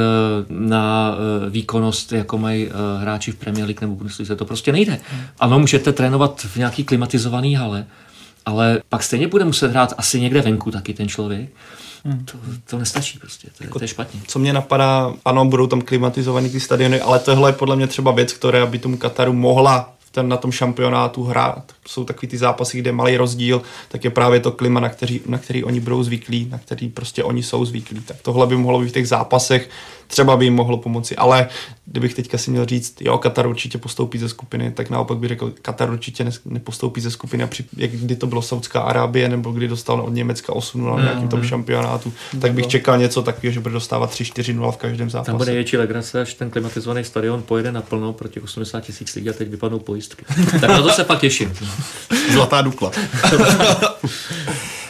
na eh, výkonnost, jako mají eh, hráči v Premier League nebo Bundeslize? To prostě nejde. Ano, můžete trénovat v nějaký klimatizovaný hale, ale pak stejně bude muset hrát asi někde venku taky ten člověk. Hmm. To, to nestačí prostě, to, jako, to je špatně. Co mě napadá, ano, budou tam klimatizovaný ty stadiony, ale tohle je podle mě třeba věc, která by tomu Kataru mohla ten, na tom šampionátu hrát. Jsou takový ty zápasy, kde je malý rozdíl, tak je právě to klima, na který, na který oni budou zvyklí, na který prostě oni jsou zvyklí. Tak tohle by mohlo být v těch zápasech třeba by jim mohlo pomoci. Ale kdybych teďka si měl říct, jo, Katar určitě postoupí ze skupiny, tak naopak bych řekl, Katar určitě nepostoupí ze skupiny. A při, jak kdy to bylo Saudská Arábie, nebo kdy dostal od Německa 8 na nějakým tom šampionátu, tak bych čekal něco takového, že bude dostávat 3-4-0 v každém zápase. Tam bude větší legrace, až ten klimatizovaný stadion pojede naplno proti 80 tisíc lidí a teď vypadnou pojistky. tak na to se pak těším. Zlatá dukla.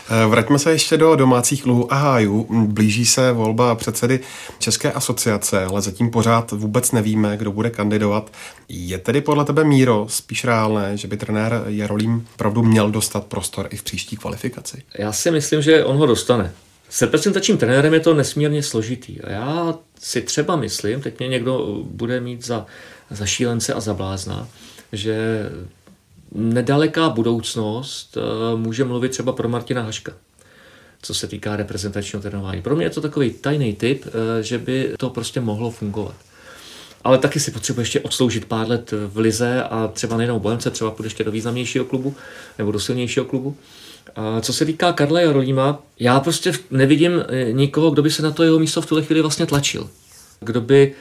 Eh, vraťme se ještě do domácích luhů a hájů. Blíží se volba předsedy České asociace, ale zatím pořád vůbec nevíme, kdo bude kandidovat. Je tedy podle tebe Míro spíš reálné, že by trenér Jarolím pravdu měl dostat prostor i v příští kvalifikaci? Já si myslím, že on ho dostane. S reprezentačním trenérem je to nesmírně složitý. A já si třeba myslím, teď mě někdo bude mít za, za šílence a za blázna, že nedaleká budoucnost eh, může mluvit třeba pro Martina Haška, co se týká reprezentačního trénování. Pro mě je to takový tajný typ, eh, že by to prostě mohlo fungovat. Ale taky si potřebuje ještě odsloužit pár let v Lize a třeba nejenom Bojence, třeba půjde ještě do významnějšího klubu nebo do silnějšího klubu. A co se týká Karla Jarolíma, já prostě nevidím eh, nikoho, kdo by se na to jeho místo v tuhle chvíli vlastně tlačil. Kdo by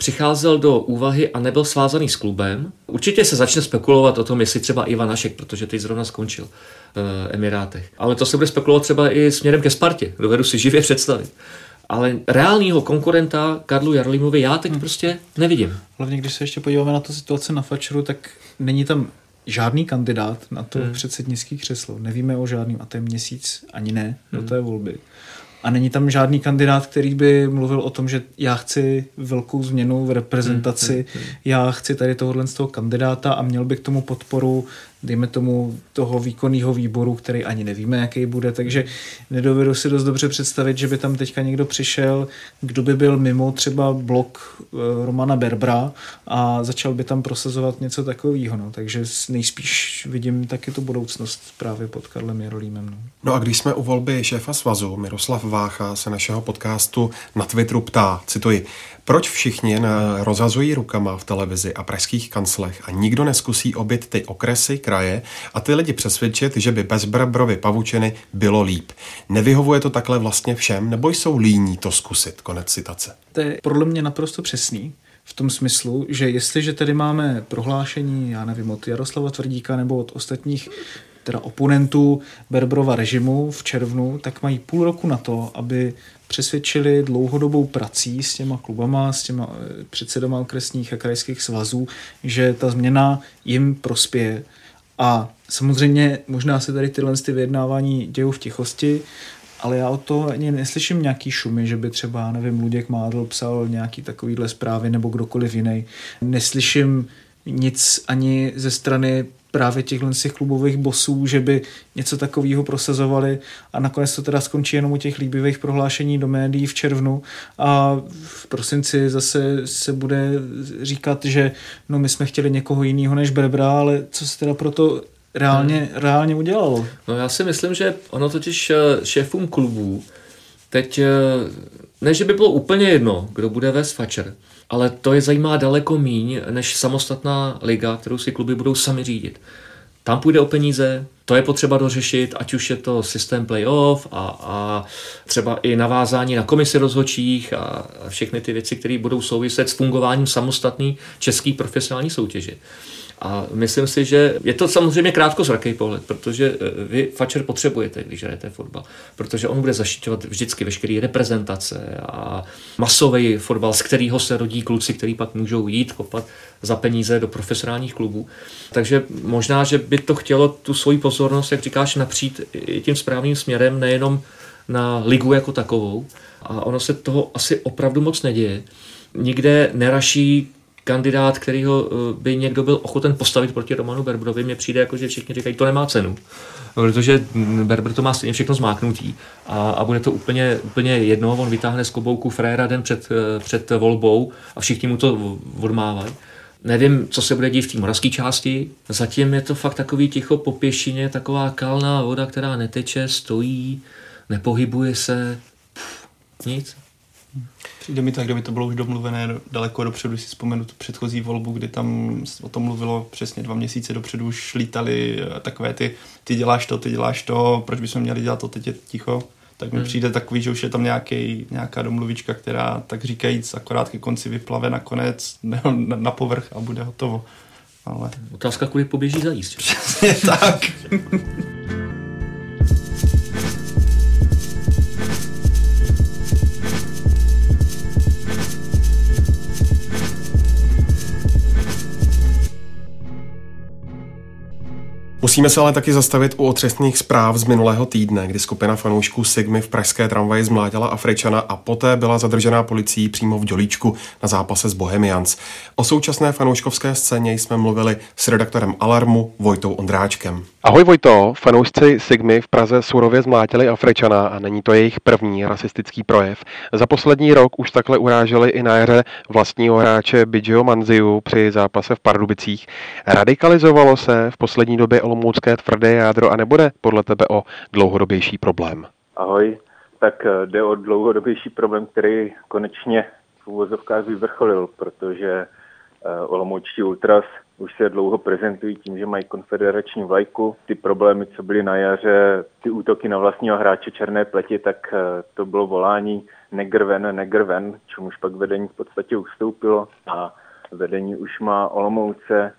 přicházel do úvahy a nebyl svázaný s klubem. Určitě se začne spekulovat o tom, jestli třeba Ivan Našek, protože teď zrovna skončil v Emirátech. Ale to se bude spekulovat třeba i směrem ke Spartě. Dovedu si živě představit. Ale reálního konkurenta Karlu Jarlímovi já teď hmm. prostě nevidím. Hlavně, když se ještě podíváme na tu situaci na Fačeru, tak není tam žádný kandidát na to hmm. předsednický křeslo. Nevíme o žádným a to je měsíc ani ne hmm. do té volby. A není tam žádný kandidát, který by mluvil o tom, že já chci velkou změnu v reprezentaci, hmm, hmm, hmm. já chci tady tohohle z toho kandidáta a měl bych k tomu podporu dejme tomu, toho výkonného výboru, který ani nevíme, jaký bude, takže nedovedu si dost dobře představit, že by tam teďka někdo přišel, kdo by byl mimo třeba blok eh, Romana Berbra a začal by tam prosazovat něco takového. No. Takže nejspíš vidím taky tu budoucnost právě pod Karlem Jarolímem. No. no a když jsme u volby šéfa svazu, Miroslav Vácha se našeho podcastu na Twitteru ptá, cituji, proč všichni jen rozhazují rukama v televizi a pražských kanclech a nikdo neskusí obyt ty okresy, kraje a ty lidi přesvědčit, že by bez Brbrovy pavučiny bylo líp. Nevyhovuje to takhle vlastně všem, nebo jsou líní to zkusit? Konec citace. To je podle mě naprosto přesný v tom smyslu, že jestliže tady máme prohlášení, já nevím, od Jaroslava Tvrdíka nebo od ostatních teda oponentů Berbrova režimu v červnu, tak mají půl roku na to, aby přesvědčili dlouhodobou prací s těma klubama, s těma eh, předsedama okresních a krajských svazů, že ta změna jim prospěje. A samozřejmě možná se tady tyhle ty vyjednávání dějou v tichosti, ale já o to ani neslyším nějaký šumy, že by třeba, nevím, Luděk Mádl psal nějaký takovýhle zprávy nebo kdokoliv jiný. Neslyším nic ani ze strany právě těchhle z těch klubových bosů, že by něco takového prosazovali a nakonec to teda skončí jenom u těch líbivých prohlášení do médií v červnu a v prosinci zase se bude říkat, že no my jsme chtěli někoho jiného než Brebra, ale co se teda proto reálně, hmm. reálně udělalo? No já si myslím, že ono totiž eh, šéfům klubů teď eh, Ne, že by bylo úplně jedno, kdo bude vést Fatscher, ale to je zajímá daleko míň než samostatná liga, kterou si kluby budou sami řídit. Tam půjde o peníze, to je potřeba dořešit, ať už je to systém playoff a, a třeba i navázání na komisi rozhodčích a všechny ty věci, které budou souviset s fungováním samostatný český profesionální soutěže. A myslím si, že je to samozřejmě krátkozraký pohled, protože eh, vy Fatscher potřebujete, když hrajete fotbal, protože on bude zaštiťovat vždycky veškeré reprezentace a masový fotbal, z kterého se rodí kluci, který pak můžou jít kopat za peníze do profesionálních klubů. Takže možná, že by to chtělo tu svoji pozornost, jak říkáš, napřít tím správným směrem, nejenom na ligu jako takovou. A ono se toho asi opravdu moc neděje. Nikde neraší kandidát, kterýho eh, by někdo byl ochoten postavit proti Romanu Berbrovi, mně přijde jako, že všichni říkají, to nemá cenu. Protože Berber to má stejně všechno zmáknutí a, a bude to úplně, úplně jedno, on vytáhne z kobouku fréra den před, eh, před volbou a všichni mu to odmávají. Nevím, co se bude dít v té moravské části. Zatím je to fakt takový ticho po pěšině, taková kalná voda, která neteče, stojí, nepohybuje se. Pff, nic. Přijde mi tak, kdyby to bylo už domluvené daleko dopředu, si vzpomenu tu předchozí volbu, kdy tam o tom mluvilo přesně dva měsíce dopředu, už lítali eh, takové ty, ty děláš to, ty děláš to, proč bychom měli dělat to, teď je ticho. Tak mi hmm. přijde takový, že už je tam nějaký, nějaká domluvička, která tak říkajíc akorát ke konci vyplave nakonec na, na povrch a bude hotovo. Ale... Otázka, kudy poběží zajíst. Přesně tak. Musíme se ale taky zastavit u otřesných zpráv z minulého týdne, kdy skupina fanoušků Sigmy v pražské tramvaji zmlátila Afričana a poté byla zadržená policií přímo v Dělíčku na zápase s Bohemians. O současné fanouškovské scéně jsme mluvili s redaktorem Alarmu Vojtou Ondráčkem. Ahoj Vojto, fanoušci Sigmy v Praze surově zmlátili Afričana a není to jejich první rasistický projev. Za poslední rok už takhle uráželi i na jaře vlastního hráče Bidžio Manziu při zápase v Pardubicích. Radikalizovalo se v poslední době olomoucké tvrdé jádro a nebude podle tebe o dlouhodobější problém? Ahoj, tak eh, jde o dlouhodobější problém, který konečně v úvozovkách vyvrcholil, protože uh, olomoučtí ultras už se dlouho prezentují tím, že mají konfederační vlajku. Ty problémy, co byly na jaře, ty útoky na vlastního hráče černé pleti, tak uh, to bylo volání negrven, negrven, čemuž pak vedení v podstatě ustoupilo a vedení už má Olomouce eh,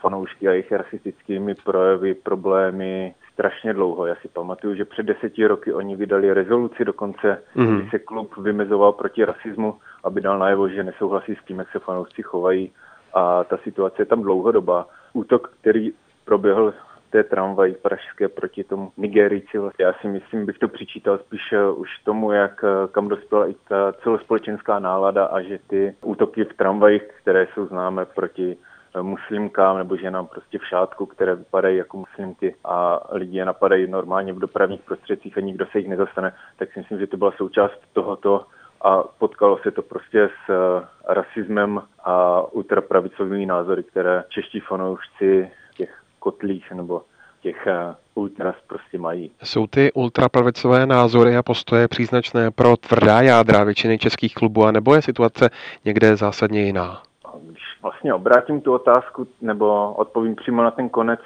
fanoušky a jejich rasistickými projevy, problémy strašně dlouho. Já si pamatuju, že před deseti roky oni vydali rezoluci dokonce, mm-hmm. kdy se klub vymezoval proti rasismu, aby dal najevo, že nesouhlasí s tím, jak se fanoušci chovají a ta situace je tam dlouhodobá. Útok, který proběhl té tramvají pražské proti tomu Nigerijci. Vlastně já si myslím, bych to přičítal spíš eh, už tomu, jak eh, kam dospěla i ta celospolečenská nálada a že ty útoky v tramvajích, které jsou známé proti muslimkám nebo ženám prostě v šátku, které vypadají jako muslimky a lidi je napadají normálně v dopravních prostředcích a nikdo se jich nezastane, tak si myslím, že to byla součást tohoto a potkalo se to prostě s eh, rasismem a ultrapravicovými názory, které čeští fanoušci těch kotlích nebo těch eh, ultras prostě mají. Jsou ty ultrapravicové názory a postoje příznačné pro tvrdá jádra většiny českých klubů, a nebo je situace někde zásadně jiná? Vlastně obrátím tu otázku nebo odpovím přímo na ten konec,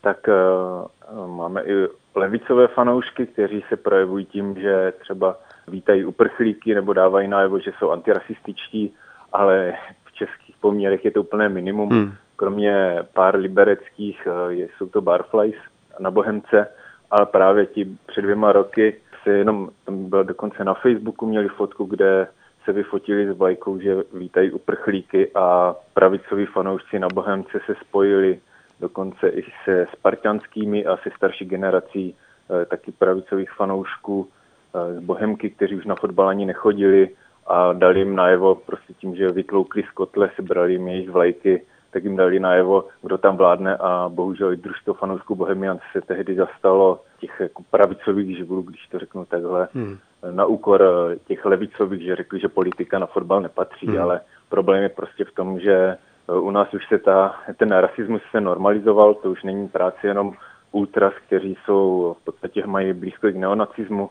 tak uh, máme i levicové fanoušky, kteří se projevují tím, že třeba vítají uprchlíky nebo dávají najevo, že jsou antirasističtí, ale v českých poměrech je to úplné minimum. Hmm. Kromě pár libereckých uh, jsou to barflies na Bohemce, ale právě ti před dvěma roky se jenom, tam bylo dokonce na Facebooku, měli fotku, kde se vyfotili s vlajkou, že vítají uprchlíky a pravicoví fanoušci na Bohemce se spojili dokonce i se spartanskými a se starší generací eh, taky pravicových fanoušků eh, z Bohemky, kteří už na fotbal ani nechodili a dali jim najevo prostě tím, že vytloukli z kotle, sebrali jim jejich vlajky, tak jim dali najevo, kdo tam vládne a bohužel i družstvo fanoušků Bohemian se tehdy zastalo těch jako pravicových živlů, když to řeknu takhle, hmm. Na úkor eh, těch levicových, že řekli, že politika na fotbal nepatří, hmm. ale problém je prostě v tom, že eh, u nás už se ta, ten rasismus se normalizoval, to už není práce jenom ultras, kteří jsou v podstatě mají blízko k neonacismu,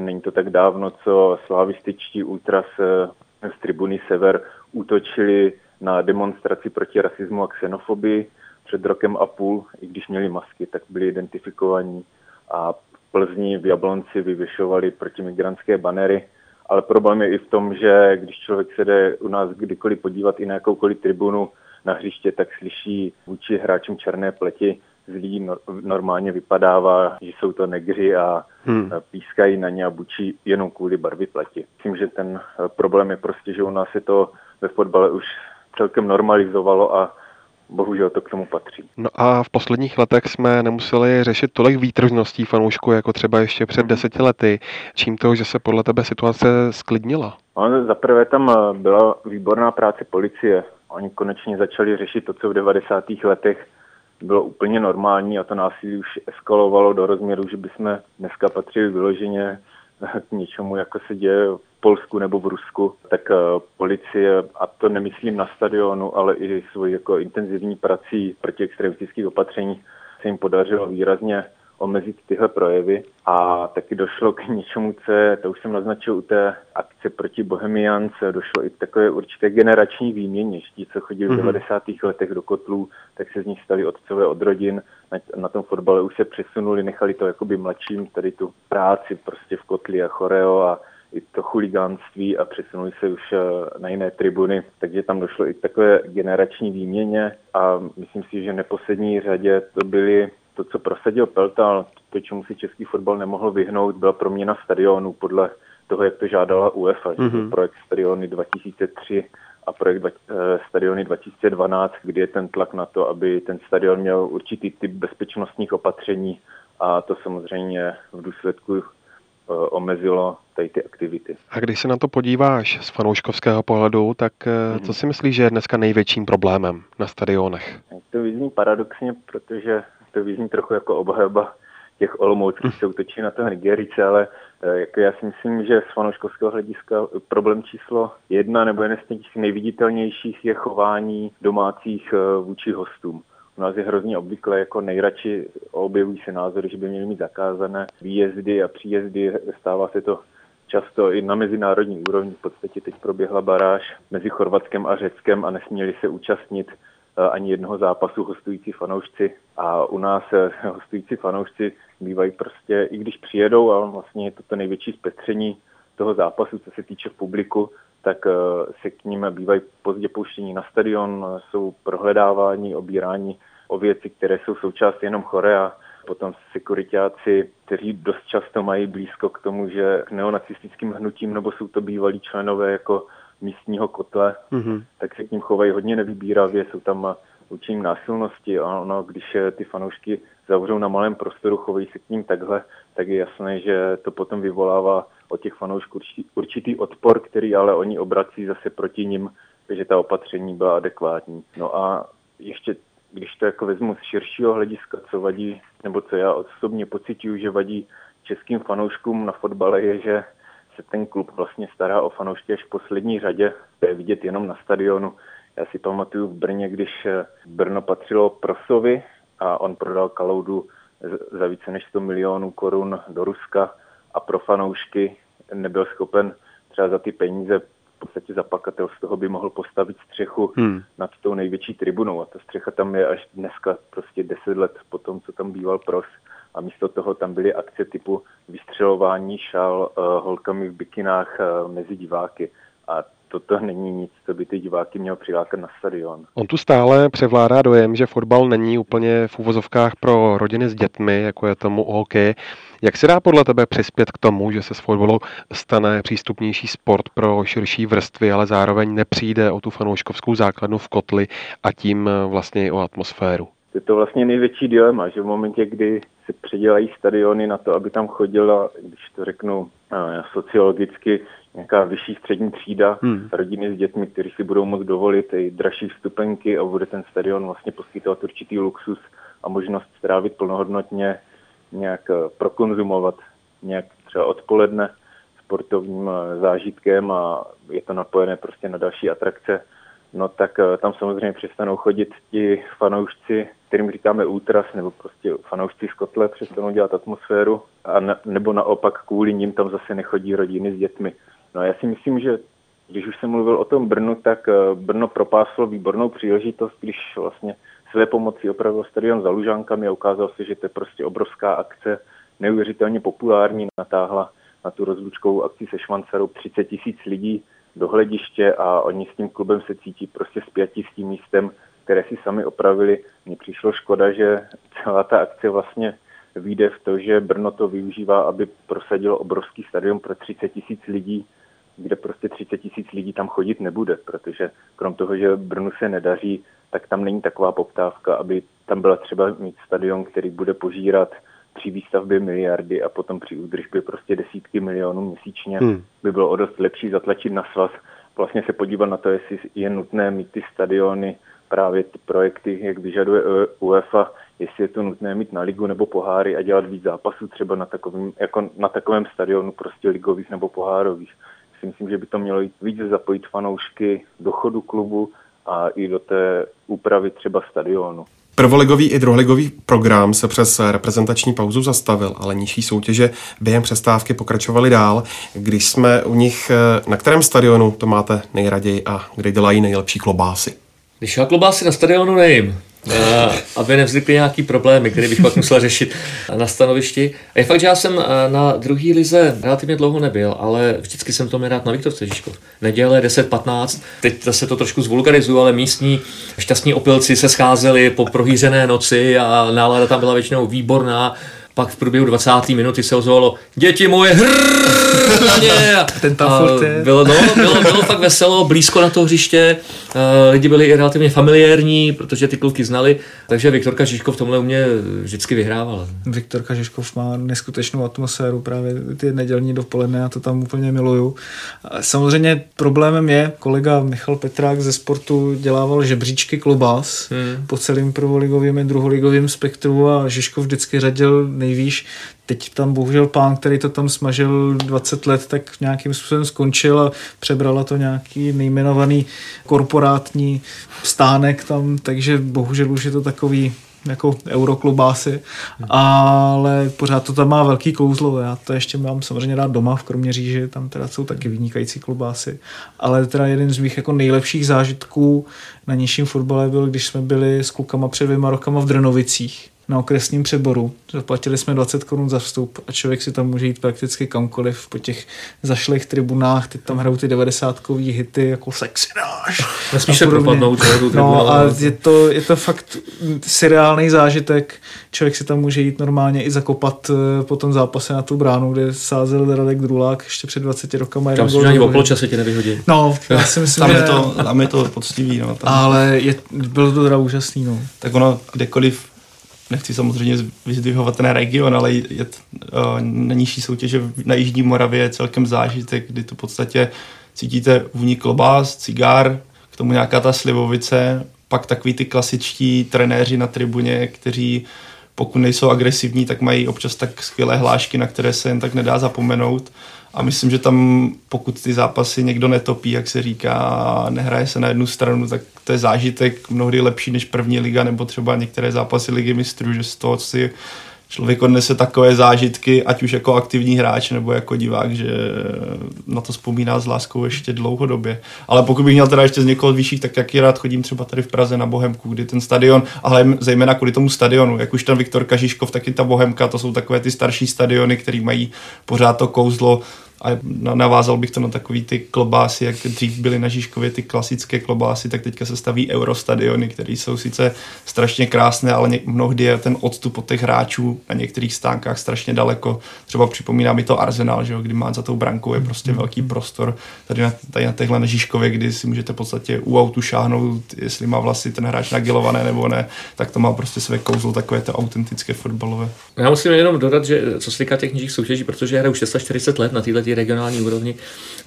Není to tak dávno, co slavističtí ultras z tribuny Sever útočili na demonstraci proti rasismu a xenofobii před rokem a půl, i když měli masky, tak byli identifikovaní a Plzni v Jablonci vyvěšovali protimigrantské banery. Ale problém je i v tom, že když člověk se jde u nás kdykoliv podívat i na jakoukoliv tribunu na hřiště, tak slyší vůči hráčům černé pleti zlý normálně vypadává, že jsou to negři a hmm. pískají na ně a bučí jenom kvůli barvy pleti. Myslím, že ten problém je prostě, že u nás se to ve fotbale už celkem normalizovalo a bohužel to k tomu patří. No a v posledních letech jsme nemuseli řešit tolik výtržností fanoušků, jako třeba ještě před deseti lety. Čím to, že se podle tebe situace sklidnila? No, za prvé tam eh, byla výborná práce policie. Oni konečně začali řešit to, co v 90. letech bylo úplně normální a to násilí už eskalovalo do rozměru, že bychom dneska patřili vyloženě k něčemu, jako se děje v Polsku nebo v Rusku, tak eh, policie, a to nemyslím na stadionu, ale i svoji jako intenzivní prací proti extremistických opatření, se jim podařilo výrazně omezit tyhle projevy a taky došlo k něčemu, co to už jsem naznačil u té akce proti Bohemians, došlo i k takové určité generační výměně. Ti, co chodili mm-hmm. v 90. Mhm. letech do kotlů, tak se z nich stali otcové od rodin, na, na tom fotbale už se přesunuli, nechali to jakoby mladším, tady tu práci prostě v kotli a choreo a i to chuligánství a přesunuli se už eh, na jiné tribuny, takže tam došlo i k takové generační výměně a myslím si, že v neposlední řadě to byly to, co prosadil Peltal, to, čemu si český fotbal nemohl vyhnout, byla proměna stadionu podle toho, jak to žádala UEFA. Mm-hmm. Projekt stadiony 2003 a projekt dva, eh, stadiony 2012, kdy je ten tlak na to, aby ten stadion měl určitý typ bezpečnostních opatření a to samozřejmě v důsledku Eh, omezilo tady ty aktivity. A když se na to podíváš z fanouškovského pohledu, tak mm-hmm. co si myslíš, že je dneska největším problémem na stadionech? To vyzní paradoxně, protože to vyzní trochu jako obhajoba těch olomouckých se útočí na ten Nigerice, ale eh, jako já si myslím, že z fanouškovského hlediska problém číslo jedna nebo jeden z těch nejviditelnějších je chování domácích vůči hostům. U nás je hrozně obvykle jako nejradši objevují se názory, že by měly mít zakázané výjezdy a příjezdy. Stává se to často i na mezinárodní úrovni. V podstatě teď proběhla baráž mezi Chorvatskem a Řeckem a nesměli se účastnit eh, ani jednoho zápasu hostující fanoušci. A u nás eh, hostující fanoušci bývají prostě, i když přijedou, a vlastně je to to největší zpestření toho zápasu, co se týče publiku, tak eh, se k ním bývají pozdě pouštění na stadion, jsou prohledávání, obírání o věci, které jsou součástí jenom chore a potom sekuritáci, kteří dost často mají blízko k tomu, že k neonacistickým hnutím, nebo jsou to bývalí členové jako místního kotle, mm-hmm. tak se k ním chovají hodně nevybíravě, jsou tam učení násilnosti a ono, když ty fanoušky zavřou na malém prostoru, chovají se k ním takhle, tak je jasné, že to potom vyvolává od těch fanoušků určitý odpor, který ale oni obrací zase proti ním, že ta opatření byla adekvátní. No a ještě když to jako vezmu z širšího hlediska, co vadí, nebo co já osobně pocituju, že vadí českým fanouškům na fotbale, je, že se ten klub vlastně stará o fanoušky až v poslední řadě. To je vidět jenom na stadionu. Já si pamatuju v Brně, když Brno patřilo Prosovi a on prodal Kaloudu za více než 100 milionů korun do Ruska a pro fanoušky nebyl schopen třeba za ty peníze v podstatě zapakatel z toho by mohl postavit střechu hmm. nad tou největší tribunou a ta střecha tam je až dneska prostě 10 let po tom, co tam býval pros a místo toho tam byly akce typu vystřelování šal uh, holkami v bikinách uh, mezi diváky a toto není nic, co by ty diváky měl přilákat na stadion. On tu stále převládá dojem, že fotbal není úplně v úvozovkách pro rodiny s dětmi, jako je tomu u hokeje. Jak se dá podle tebe přispět k tomu, že se z fotbalu stane přístupnější sport pro širší vrstvy, ale zároveň nepřijde o tu fanouškovskou základnu v kotli a tím vlastně i o atmosféru? Je to vlastně největší dilema, že v momentě, kdy se předělají stadiony na to, aby tam chodila, když to řeknu eh, sociologicky, nějaká vyšší střední třída, hmm. rodiny s dětmi, kteří si budou moct dovolit i dražší vstupenky a bude ten stadion vlastně poskytovat určitý luxus a možnost strávit plnohodnotně nějak eh, prokonzumovat nějak třeba odpoledne sportovním eh, zážitkem a je to napojené prostě na další atrakce, no tak tam samozřejmě přestanou chodit ti fanoušci, kterým říkáme ultras, nebo prostě fanoušci z kotle přestanou dělat atmosféru, a ne, nebo naopak kvůli ním tam zase nechodí rodiny s dětmi. No a já si myslím, že když už jsem mluvil o tom Brnu, tak eh, Brno propáslo výbornou příležitost, když vlastně své pomocí opravil stadion za Lužánkami a ukázal se, že to je prostě obrovská akce, neuvěřitelně populární, natáhla na tu rozlučkovou akci se Švancerou 30 tisíc lidí do hlediště a oni s tím klubem se cítí prostě zpětí s tím místem, které si sami opravili. Mně přišlo škoda, že celá ta akce vlastně vyjde v to, že Brno to využívá, aby prosadilo obrovský stadion pro 30 tisíc lidí, kde prostě 30 tisíc lidí tam chodit nebude, protože krom toho, že Brnu se nedaří, tak tam není taková poptávka, aby tam byla třeba mít stadion, který bude požírat při výstavbě miliardy a potom při údržbě prostě desítky milionů měsíčně hmm. by bylo o dost lepší zatlačit na svaz, vlastně se podívat na to, jestli je nutné mít ty stadiony, právě ty projekty, jak vyžaduje UEFA, jestli je to nutné mít na ligu nebo poháry a dělat víc zápasů třeba na takovém, jako na takovém stadionu prostě ligových nebo pohárových. Si myslím, že by to mělo jít víc zapojit fanoušky do chodu klubu a i do té úpravy třeba stadionu. Prvoligový i druholigový program se přes reprezentační pauzu zastavil, ale nižší soutěže během přestávky pokračovaly dál. Když jsme u nich, na kterém stadionu to máte nejraději a kde dělají nejlepší klobásy? Když já klobásy na stadionu nejím, aby nevznikly nějaký problémy, které bych pak musel řešit na stanovišti. A je fakt, že já jsem na druhý lize relativně dlouho nebyl, ale vždycky jsem to měl rád na Viktorce Žižkov. Neděle 10-15, teď se to trošku zvulgarizuju, ale místní šťastní opilci se scházeli po prohýřené noci a nálada tam byla většinou výborná pak v průběhu 20. minuty se ozvalo děti moje hrrrr, Ten tam furt je. Bylo, no, bylo, bylo fakt veselo, blízko na to hřiště, lidi byli i relativně familiární, protože ty kluky znali, takže Viktorka Žižkov tomhle u mě vždycky vyhrávala. Viktorka Žižkov má neskutečnou atmosféru, právě ty nedělní dopoledne, já to tam úplně miluju. Samozřejmě problémem je, kolega Michal Petrák ze sportu dělával žebříčky klobás hmm. po celým prvoligovým a druholigovým spektru a Žižkov vždycky řadil nejvýš. Teď tam bohužel pán, který to tam smažil 20 let, tak nějakým způsobem skončil a přebrala to nějaký nejmenovaný korporátní stánek tam, takže bohužel už je to takový jako euroklubásy, ale pořád to tam má velký kouzlo. Já to ještě mám samozřejmě rád doma v Kroměříži, tam teda jsou taky vynikající klubásy, ale teda jeden z mých jako nejlepších zážitků na nižším fotbale byl, když jsme byli s klukama před dvěma rokama v Drnovicích na okresním přeboru. Zaplatili jsme 20 korun za vstup a člověk si tam může jít prakticky kamkoliv po těch zašlých tribunách. Teď tam hrajou ty 90 hity jako sexy náš. Nesmíš se propadnout. No a je to, je to fakt seriálný zážitek. Člověk si tam může jít normálně i zakopat eh, po tom zápase na tu bránu, kde sázel Radek Drulák ještě před 20 rokama. Tam si ani o poločase tě nevyhodí. No, já si myslím, tam je to, tam je to poctivý. No, tam. Ale je, bylo to teda úžasný. No. Tak ono kdekoliv nechci samozřejmě vyzdvihovat ten region, ale je, uh, na nižší soutěže na Jižní Moravě je celkem zážitek, kdy to v podstatě cítíte vůni klobás, cigár, k tomu nějaká ta slivovice, pak takový ty klasičtí trenéři na tribuně, kteří pokud nejsou agresivní, tak mají občas tak skvělé hlášky, na které se jen tak nedá zapomenout. A myslím, že tam, pokud ty zápasy někdo netopí, jak se říká, nehraje se na jednu stranu, tak to je zážitek mnohdy lepší než první liga nebo třeba některé zápasy ligy mistrů, že z toho si člověk odnese takové zážitky, ať už jako aktivní hráč nebo jako divák, že na to vzpomíná s láskou ještě dlouhodobě. Ale pokud bych měl teda ještě z někoho vyšších, tak jaký rád chodím třeba tady v Praze na Bohemku, kdy ten stadion, ale zejména kvůli tomu stadionu, jak už ten Viktor Kažiškov, tak i ta Bohemka, to jsou takové ty starší stadiony, které mají pořád to kouzlo a navázal bych to na takový ty klobásy, jak dřív byly na Žižkově ty klasické klobásy, tak teďka se staví eurostadiony, které jsou sice strašně krásné, ale mnohdy je ten odstup od těch hráčů na některých stánkách strašně daleko. Třeba připomíná mi to Arsenal, že jo, kdy má za tou brankou je prostě mm. velký prostor. Tady na, tady na téhle na Žižkově, kdy si můžete v podstatě u autu šáhnout, jestli má vlasy ten hráč nagilované nebo ne, tak to má prostě své kouzlo takové to autentické fotbalové. Já musím jenom dodat, že co se týká těch nižších soutěží, protože já hraju 640 let na regionální úrovni,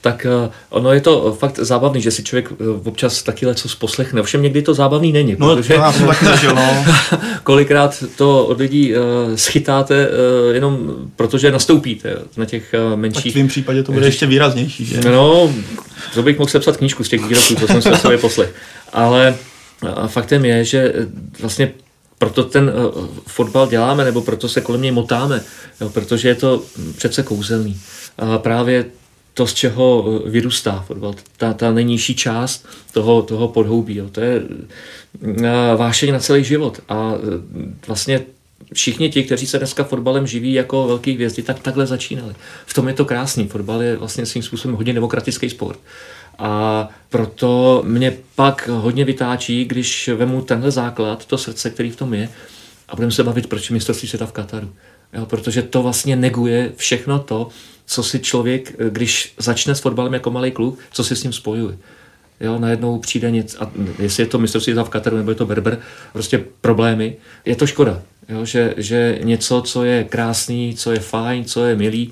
tak eh, ono je to fakt zábavný, že si člověk eh, občas taky co poslechne. Ovšem někdy to zábavný není. No, protože to já jsem taky zažil, no. kolikrát to od lidí uh, schytáte jenom protože nastoupíte na těch menších. Tak v tvém případě to bude ještě výraznější, že? No, to bych mohl sepsat knížku z těch výroků, co jsem se sobě poslech. Ale faktem je, že vlastně proto ten uh, fotbal děláme, nebo proto se kolem něj motáme, jo, protože je to přece kouzelný. A právě to, z čeho vyrůstá fotbal, ta, ta nejnižší část toho, toho podhoubí. Jo. To je vášeň na celý život. A vlastně všichni ti, kteří se dneska fotbalem živí jako velký hvězdy, tak takhle začínali. V tom je to krásný. Fotbal je vlastně svým způsobem hodně demokratický sport. A proto mě pak hodně vytáčí, když vemu tenhle základ, to srdce, který v tom je, a budeme se bavit, proč mistrovství světa v Kataru. Jo, protože to vlastně neguje všechno to, co si člověk, když začne s fotbalem jako malý kluk, co si s ním spojuje. Jo, najednou přijde něco, a jestli je to mistrovství v Kataru nebo je to Berber, prostě problémy. Je to škoda, jo, že, že něco, co je krásný, co je fajn, co je milý,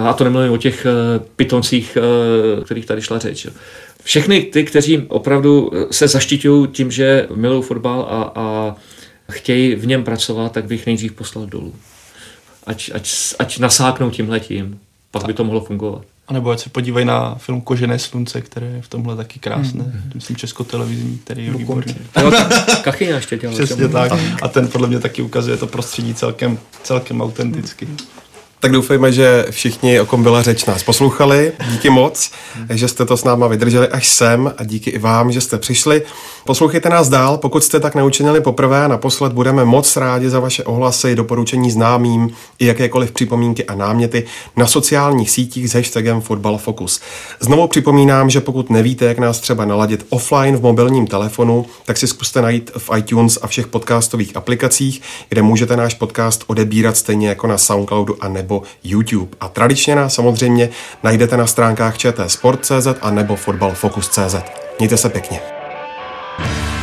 a to nemluvím o těch uh, pitoncích, uh, kterých tady šla řeč. Všechny ty, kteří opravdu se zaštiťují tím, že milují fotbal a, a chtějí v něm pracovat, tak bych nejdřív poslal dolů. Ať, ať, ať nasáknou tímhletím, pak by to mohlo fungovat. A nebo ať se podívají na film Kožené slunce, které je v tomhle taky krásné. Hmm. Myslím česko-televizní, který je výborný. Kachyňa ještě dělal. Přesně tak. A ten podle mě taky ukazuje to prostředí celkem, celkem autenticky. Hmm. Tak doufejme, že všichni, o kom byla řeč, nás poslouchali. Díky moc, že jste to s náma vydrželi až sem a díky i vám, že jste přišli. Poslouchejte nás dál, pokud jste tak neučinili poprvé naposled, budeme moc rádi za vaše ohlasy, doporučení známým i jakékoliv připomínky a náměty na sociálních sítích s hashtagem Football Focus. Znovu připomínám, že pokud nevíte, jak nás třeba naladit offline v mobilním telefonu, tak si zkuste najít v iTunes a všech podcastových aplikacích, kde můžete náš podcast odebírat stejně jako na Soundcloudu a nebo nebo YouTube. A tradičně nás samozřejmě najdete na stránkách čtsport.cz a nebo fotbalfokus.cz. Mějte se pěkně. thank you